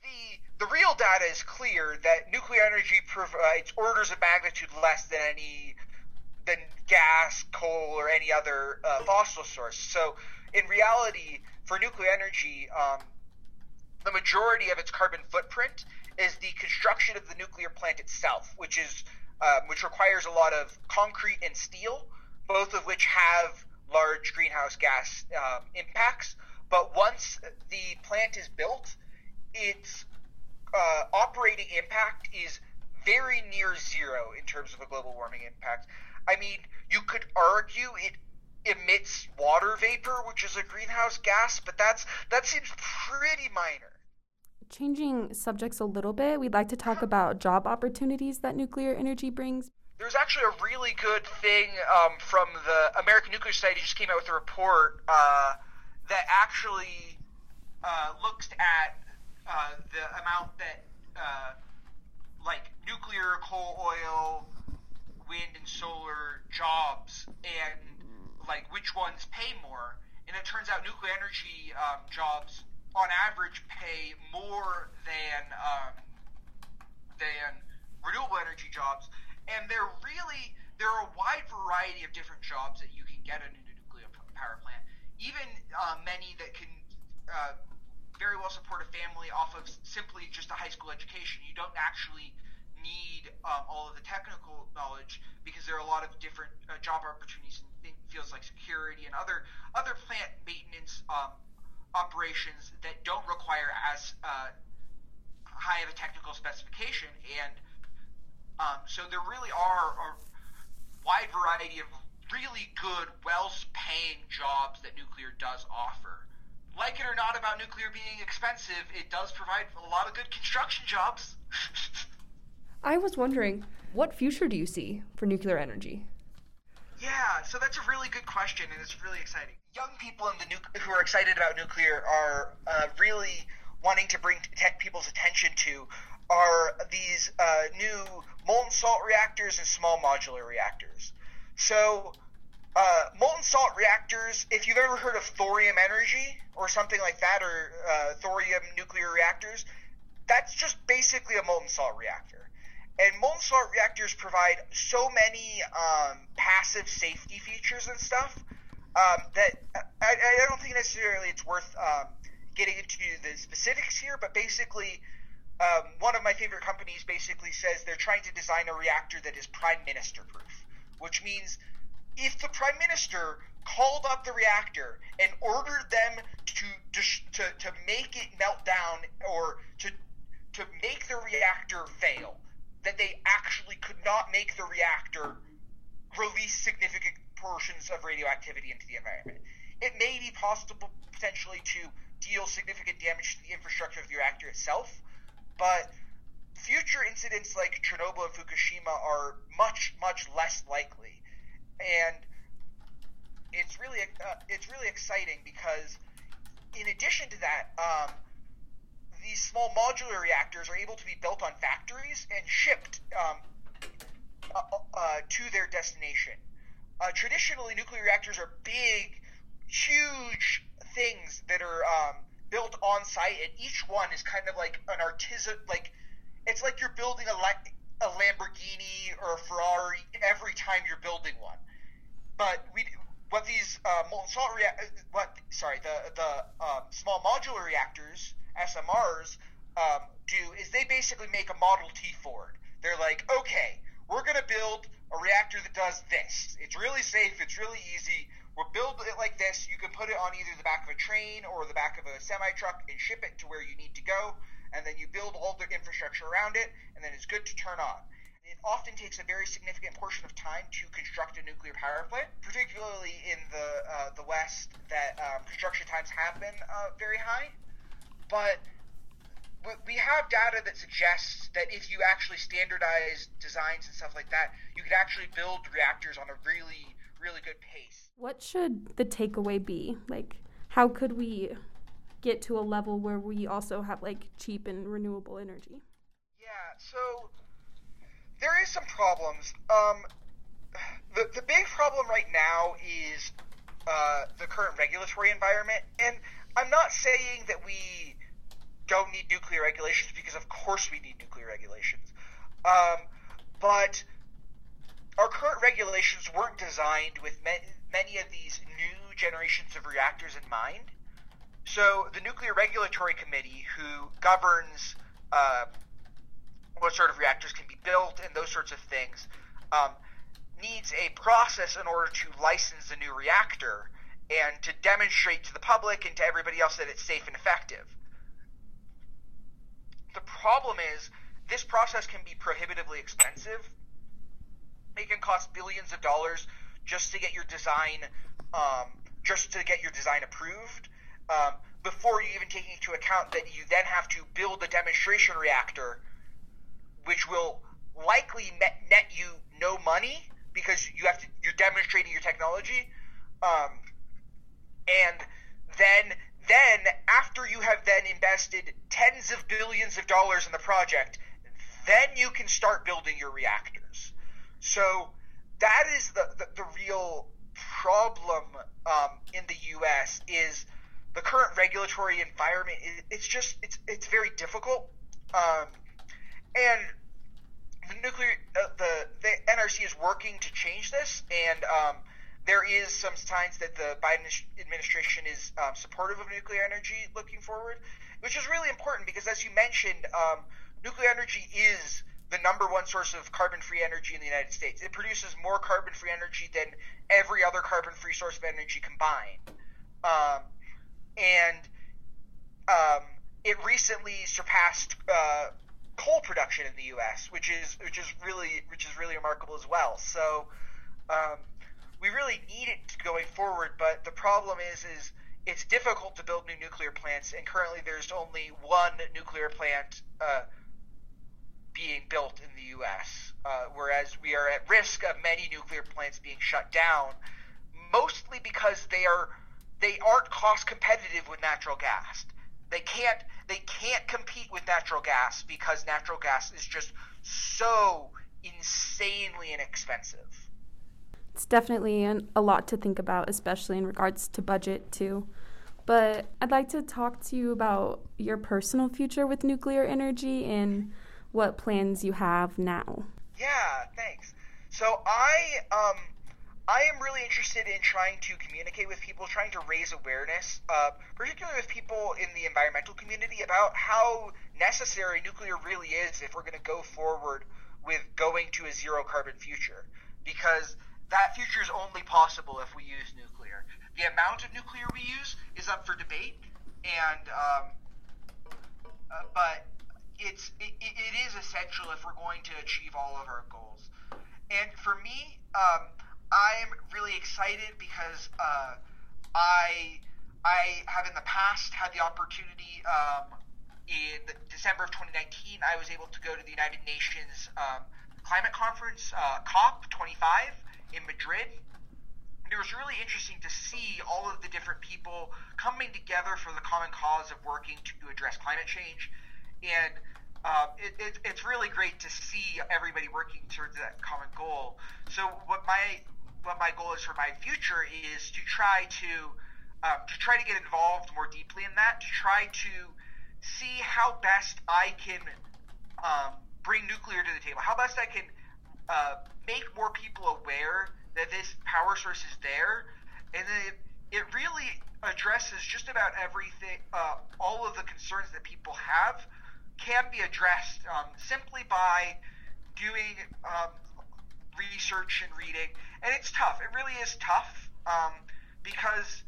The, the real data is clear that nuclear energy provides orders of magnitude less than any than gas, coal, or any other uh, fossil source. So, in reality, for nuclear energy, um, the majority of its carbon footprint is the construction of the nuclear plant itself, which is um, which requires a lot of concrete and steel, both of which have large greenhouse gas um, impacts. But once the plant is built, its uh, operating impact is very near zero in terms of a global warming impact. I mean, you could argue it emits water vapor, which is a greenhouse gas, but that's that seems pretty minor. Changing subjects a little bit, we'd like to talk about job opportunities that nuclear energy brings. There's actually a really good thing um, from the American Nuclear Society just came out with a report uh, that actually uh, looks at uh, the amount that uh, like nuclear, coal, oil, wind, and solar jobs and like which ones pay more. And it turns out nuclear energy um, jobs on average pay more than um, than renewable energy jobs, and they're really there are a wide variety of different jobs that you can get in a nuclear power plant. Even uh, many that can uh, very well support a family off of simply just a high school education. You don't actually need um, all of the technical knowledge because there are a lot of different uh, job opportunities in fields like security and other other plant maintenance um, operations that don't require as uh, high of a technical specification, and um, so there really are a wide variety of really good, well-paying jobs that nuclear does offer. Like it or not about nuclear being expensive, it does provide a lot of good construction jobs. I was wondering, what future do you see for nuclear energy? Yeah, so that's a really good question, and it's really exciting. Young people in the nu- who are excited about nuclear are uh, really wanting to bring tech people's attention to are these uh, new molten salt reactors and small modular reactors. So, uh, molten salt reactors, if you've ever heard of thorium energy or something like that, or uh, thorium nuclear reactors, that's just basically a molten salt reactor. And molten salt reactors provide so many um, passive safety features and stuff um, that I, I, don't think necessarily it's worth um, getting into the specifics here. But basically, um, one of my favorite companies basically says they're trying to design a reactor that is prime minister proof, which means if the prime minister called up the reactor and ordered them to to, to make it melt down or to to make the reactor fail that they actually could not make the reactor release significant portions of radioactivity into the environment. It may be possible potentially to deal significant damage to the infrastructure of the reactor itself, but future incidents like Chernobyl and Fukushima are much, much less likely. And it's really, uh, it's really exciting because in addition to that, um, these small modular reactors are able to be built on factories and shipped um, uh, uh, to their destination. Uh, traditionally, nuclear reactors are big, huge things that are um, built on site, and each one is kind of like an artisan. Like it's like you're building a, a Lamborghini or a Ferrari every time you're building one. But we what these uh, molten salt rea- what sorry the the um, small modular reactors SMRs um, do is they basically make a Model T Ford. They're like, okay, we're gonna build a reactor that does this. It's really safe. It's really easy. We'll build it like this. You can put it on either the back of a train or the back of a semi truck and ship it to where you need to go. And then you build all the infrastructure around it, and then it's good to turn on it often takes a very significant portion of time to construct a nuclear power plant, particularly in the uh, the West, that um, construction times have been uh, very high. But we have data that suggests that if you actually standardize designs and stuff like that, you could actually build reactors on a really, really good pace. What should the takeaway be? Like, how could we get to a level where we also have like cheap and renewable energy? Yeah, so there is some problems. Um, the the big problem right now is uh, the current regulatory environment, and I'm not saying that we don't need nuclear regulations because of course we need nuclear regulations, um, but our current regulations weren't designed with many of these new generations of reactors in mind. So the Nuclear Regulatory Committee, who governs uh, what sort of reactors can be built and those sorts of things, um, needs a process in order to license a new reactor and to demonstrate to the public and to everybody else that it's safe and effective. The problem is this process can be prohibitively expensive. It can cost billions of dollars just to get your design, um, just to get your design approved. Um, before you even take into account that you then have to build a demonstration reactor which will likely net, net you no money because you have to you're demonstrating your technology, um, and then then after you have then invested tens of billions of dollars in the project, then you can start building your reactors. So that is the the, the real problem um, in the U.S. is the current regulatory environment. It's just it's it's very difficult. Um, and the nuclear uh, the the NRC is working to change this, and um, there is some signs that the Biden administration is um, supportive of nuclear energy looking forward, which is really important because, as you mentioned, um, nuclear energy is the number one source of carbon-free energy in the United States. It produces more carbon-free energy than every other carbon-free source of energy combined, um, and um, it recently surpassed. Uh, coal production in the U.S., which is which is really which is really remarkable as well. So um, we really need it going forward, but the problem is is it's difficult to build new nuclear plants, and currently there's only one nuclear plant uh, being built in the U.S. Uh, whereas we are at risk of many nuclear plants being shut down, mostly because they are they aren't cost competitive with natural gas. They can't they can't compete with natural gas because natural gas is just so insanely inexpensive. It's definitely an, a lot to think about, especially in regards to budget too. But I'd like to talk to you about your personal future with nuclear energy and what plans you have now. Yeah, thanks. So I um I am really interested in trying to communicate with people, trying to raise awareness, uh, particularly with people in the environmental community, about how necessary nuclear really is if we're going to go forward with going to a zero carbon future. Because that future is only possible if we use nuclear. The amount of nuclear we use is up for debate, and um, uh, but it's it, it is essential if we're going to achieve all of our goals. And for me, um, I'm really excited because uh, I I have in the past had the opportunity um, in December of 2019. I was able to go to the United Nations um, climate conference uh, COP 25 in Madrid. And it was really interesting to see all of the different people coming together for the common cause of working to address climate change. And uh, it, it, it's really great to see everybody working towards that common goal. So what my what my goal is for my future is to try to um, to try to get involved more deeply in that, to try to see how best I can um, bring nuclear to the table, how best I can uh, make more people aware that this power source is there, and it it really addresses just about everything. Uh, all of the concerns that people have can be addressed um, simply by doing um, research and reading. And it's tough. It really is tough um, because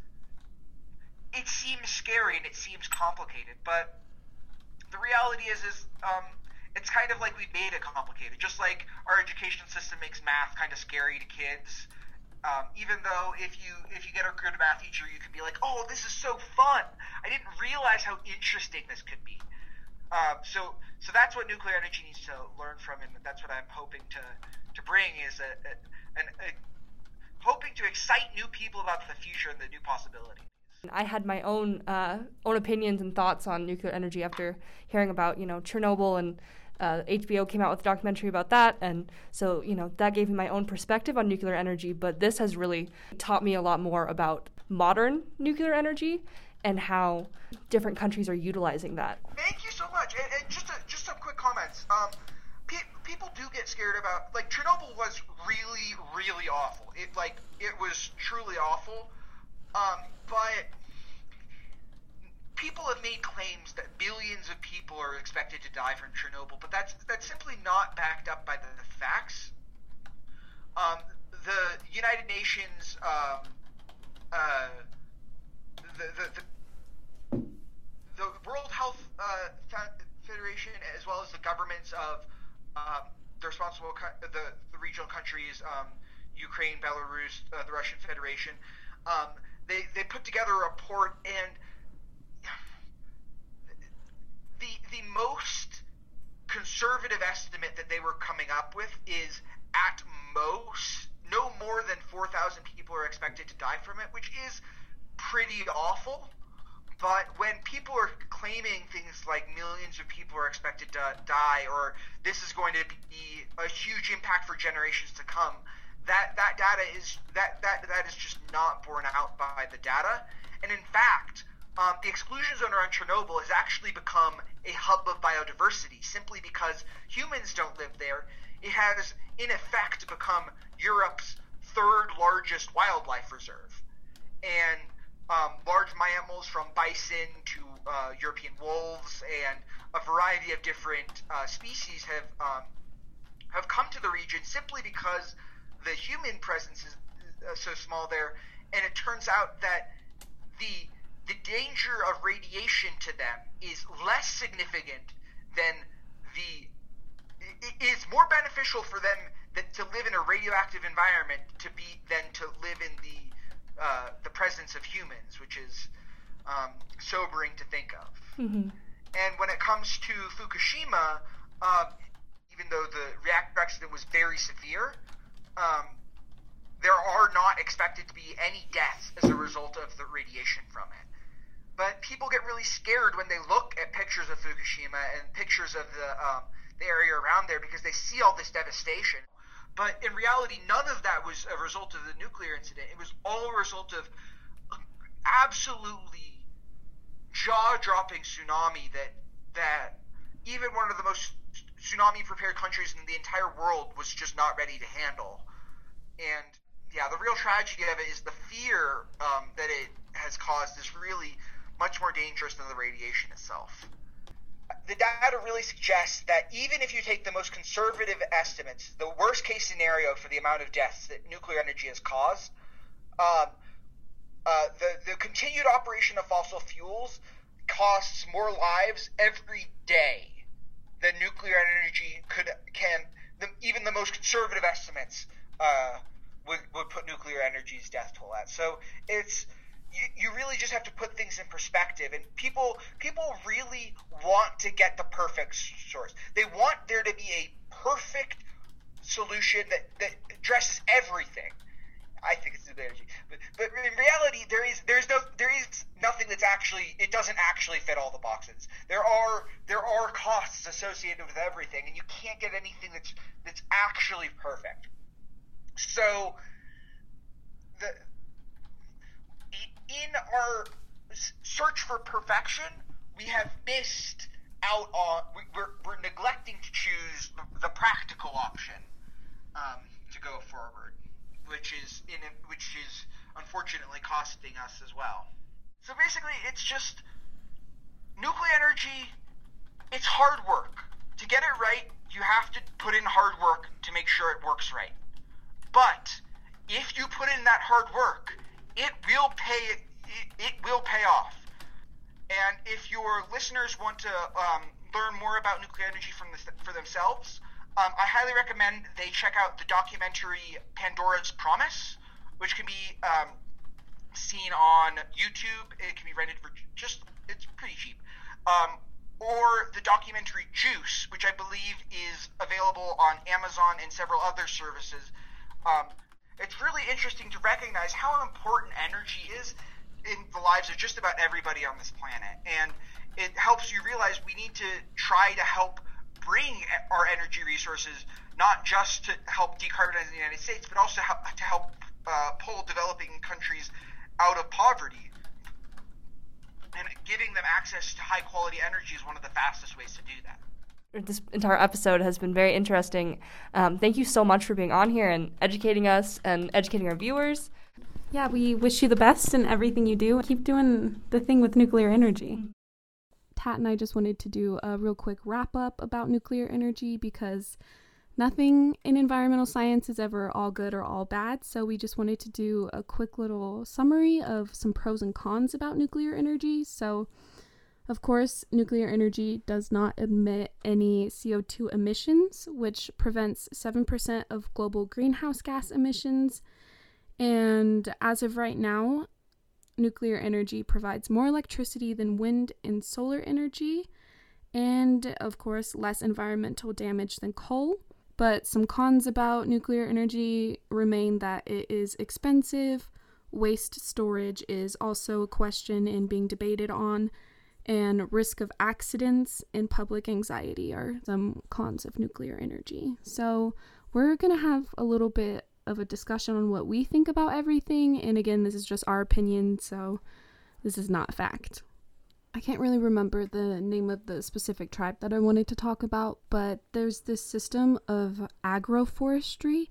it seems scary and it seems complicated. But the reality is, is um, it's kind of like we made it complicated. Just like our education system makes math kind of scary to kids. Um, even though if you if you get a good math teacher, you can be like, oh, this is so fun. I didn't realize how interesting this could be. Um, so so that's what nuclear energy needs to learn from, and that's what I'm hoping to to bring is a, a, an, a hoping to excite new people about the future and the new possibilities. I had my own uh, own opinions and thoughts on nuclear energy after hearing about you know Chernobyl and uh, HBO came out with a documentary about that, and so you know that gave me my own perspective on nuclear energy. But this has really taught me a lot more about modern nuclear energy and how different countries are utilizing that. Thank you so much. And, and just a, just some quick comments. Um, pe- people do get scared about like Chernobyl was really really awful. It like it was truly awful. Um, but people have made claims that billions of people are expected to die from Chernobyl, but that's that's simply not backed up by the, facts. Um, the United Nations, um, uh, the, the, the, the World Health uh, Federation, as well as the governments of um, the responsible co- the, the regional countries, um, Ukraine, Belarus, uh, the Russian Federation. Um, they they put together a report and the the most conservative estimate that they were coming up with is at most no more than 4,000 people are expected to die from it, which is pretty awful. But when people are claiming things like millions of people are expected to die, or this is going to be a huge impact for generations to come, that that data is that that that is just not borne out by the data. And in fact, um, the exclusion zone around Chernobyl has actually become a hub of biodiversity simply because humans don't live there. It has, in effect, become Europe's third largest wildlife reserve. And um, large mammals from bison to uh, European wolves and a variety of different uh, species have um, have come to the region simply because the human presence is uh, so small there, and it turns out that the the danger of radiation to them is less significant than the it is more beneficial for them that to live in a radioactive environment to be than to live in the uh, the presence of humans, which is um, sobering to think of. Mm-hmm. And when it comes to Fukushima, um, even though the reactor accident was very severe, um, there are not expected to be any deaths as a result of the radiation from it. But people get really scared when they look at pictures of Fukushima and pictures of the um, the area around there because they see all this devastation. But in reality, none of that was a result of the nuclear incident. It was all a result of absolutely jaw-dropping tsunami that that even one of the most tsunami-prepared countries in the entire world was just not ready to handle. And yeah, the real tragedy of it is the fear um, that it has caused is really much more dangerous than the radiation itself. The data really suggests that even if you take the most conservative estimates, the worst case scenario for the amount of deaths that nuclear energy has caused, um, uh, the, the continued operation of fossil fuels costs more lives every day than nuclear energy could can the, even the most conservative estimates uh, would, would put nuclear energy's death toll at. So it's you, you really just have to put things in perspective and people people really want to get the perfect source they want there to be a perfect solution that, that addresses everything I think it's nuclear energy, but, but in reality, there is there's no there is nothing that's actually it doesn't actually fit all the boxes. There are there are costs associated with everything, and you can't get anything that's that's actually perfect. So the in our search for perfection, we have missed out on. We're, we're neglecting to choose the practical option um, to go forward, which is in which is unfortunately costing us as well. So basically, it's just nuclear energy, it's hard work. To get it right, you have to put in hard work to make sure it works right. But if you put in that hard work, it will pay it, it will pay off. And if your listeners want to um, learn more about nuclear energy from for themselves, um, I highly recommend they check out the documentary Pandora's Promise, which can be um, seen on YouTube. It can be rented for just it's pretty cheap. Um, or the documentary Juice, which I believe is available on Amazon and several other services. It's really interesting to recognize how important energy is in the lives of just about everybody on this planet. And it helps you realize we need to try to help bring our energy resources not just to help decarbonize the United States, but also to help uh, pull developing countries out of poverty. And giving them access to high quality energy is one of the fastest ways to do that this entire episode has been very interesting. Um, thank you so much for being on here and educating us and educating our viewers. Yeah, we wish you the best in everything you do. Keep doing the thing with nuclear energy. Tat and I just wanted to do a real quick wrap up about nuclear energy because nothing in environmental science is ever all good or all bad. So we just wanted to do a quick little summary of some pros and cons about nuclear energy. So, of course, nuclear energy does not emit any CO2 emissions, which prevents 7% of global greenhouse gas emissions and as of right now, nuclear energy provides more electricity than wind and solar energy, and of course, less environmental damage than coal. But some cons about nuclear energy remain that it is expensive, waste storage is also a question and being debated on, and risk of accidents and public anxiety are some cons of nuclear energy. So, we're going to have a little bit of a discussion on what we think about everything. And again, this is just our opinion, so this is not fact. I can't really remember the name of the specific tribe that I wanted to talk about, but there's this system of agroforestry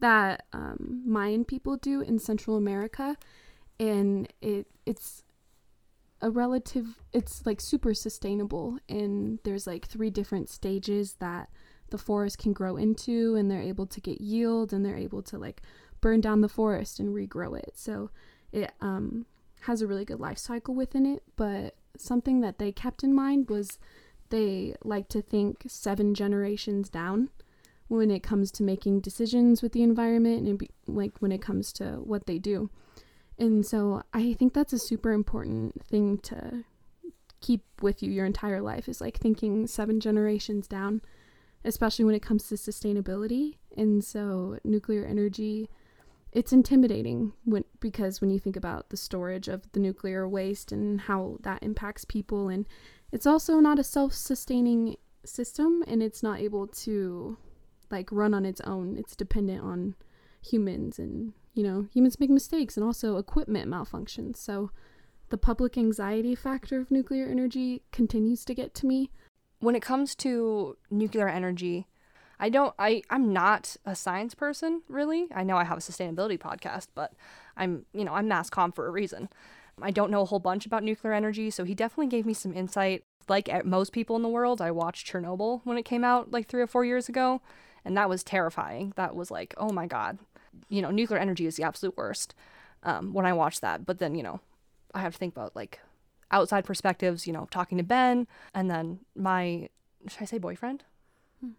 that um, Mayan people do in Central America, and it it's a relative it's like super sustainable and there's like three different stages that the forest can grow into and they're able to get yield and they're able to like burn down the forest and regrow it. So it um, has a really good life cycle within it. But something that they kept in mind was they like to think seven generations down when it comes to making decisions with the environment and be, like when it comes to what they do. And so I think that's a super important thing to keep with you your entire life is like thinking seven generations down especially when it comes to sustainability. And so, nuclear energy, it's intimidating when, because when you think about the storage of the nuclear waste and how that impacts people, and it's also not a self sustaining system and it's not able to like run on its own. It's dependent on humans, and you know, humans make mistakes and also equipment malfunctions. So, the public anxiety factor of nuclear energy continues to get to me when it comes to nuclear energy, I don't I I'm not a science person really. I know I have a sustainability podcast, but I'm, you know, I'm mass comm for a reason. I don't know a whole bunch about nuclear energy, so he definitely gave me some insight. Like most people in the world, I watched Chernobyl when it came out like 3 or 4 years ago, and that was terrifying. That was like, "Oh my god. You know, nuclear energy is the absolute worst." Um, when I watch that, but then, you know, I have to think about like outside perspectives, you know, talking to Ben, and then my should I say boyfriend? Hmm.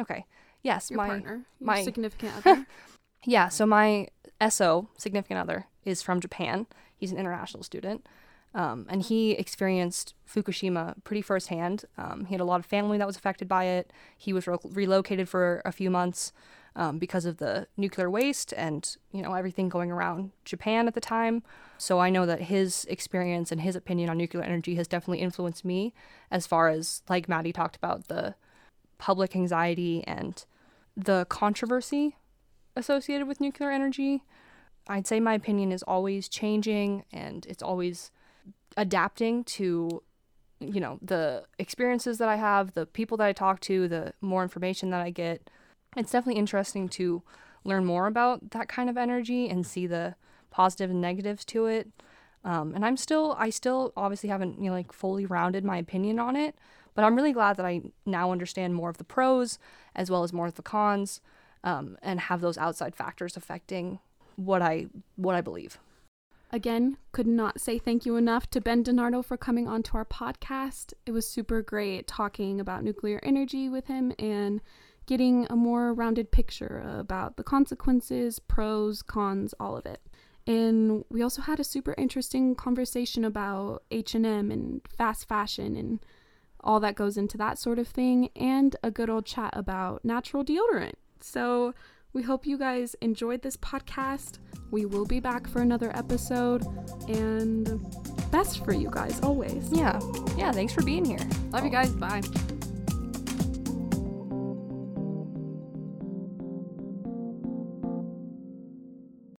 Okay. Yes, your my partner, your my significant other. yeah, so my SO significant other is from Japan. He's an international student. Um, and he experienced Fukushima pretty firsthand. Um, he had a lot of family that was affected by it. He was re- relocated for a few months um, because of the nuclear waste and you know everything going around Japan at the time. So I know that his experience and his opinion on nuclear energy has definitely influenced me as far as like Maddie talked about the public anxiety and the controversy associated with nuclear energy. I'd say my opinion is always changing and it's always adapting to you know the experiences that I have, the people that I talk to, the more information that I get it's definitely interesting to learn more about that kind of energy and see the positive and negatives to it. Um, and I'm still, I still obviously haven't, you know, like fully rounded my opinion on it, but I'm really glad that I now understand more of the pros as well as more of the cons, um, and have those outside factors affecting what I what I believe. Again, could not say thank you enough to Ben Denardo for coming onto our podcast. It was super great talking about nuclear energy with him and getting a more rounded picture about the consequences, pros, cons, all of it. And we also had a super interesting conversation about H&M and fast fashion and all that goes into that sort of thing and a good old chat about natural deodorant. So, we hope you guys enjoyed this podcast. We will be back for another episode and best for you guys always. Yeah. Yeah, thanks for being here. Love you oh. guys. Bye.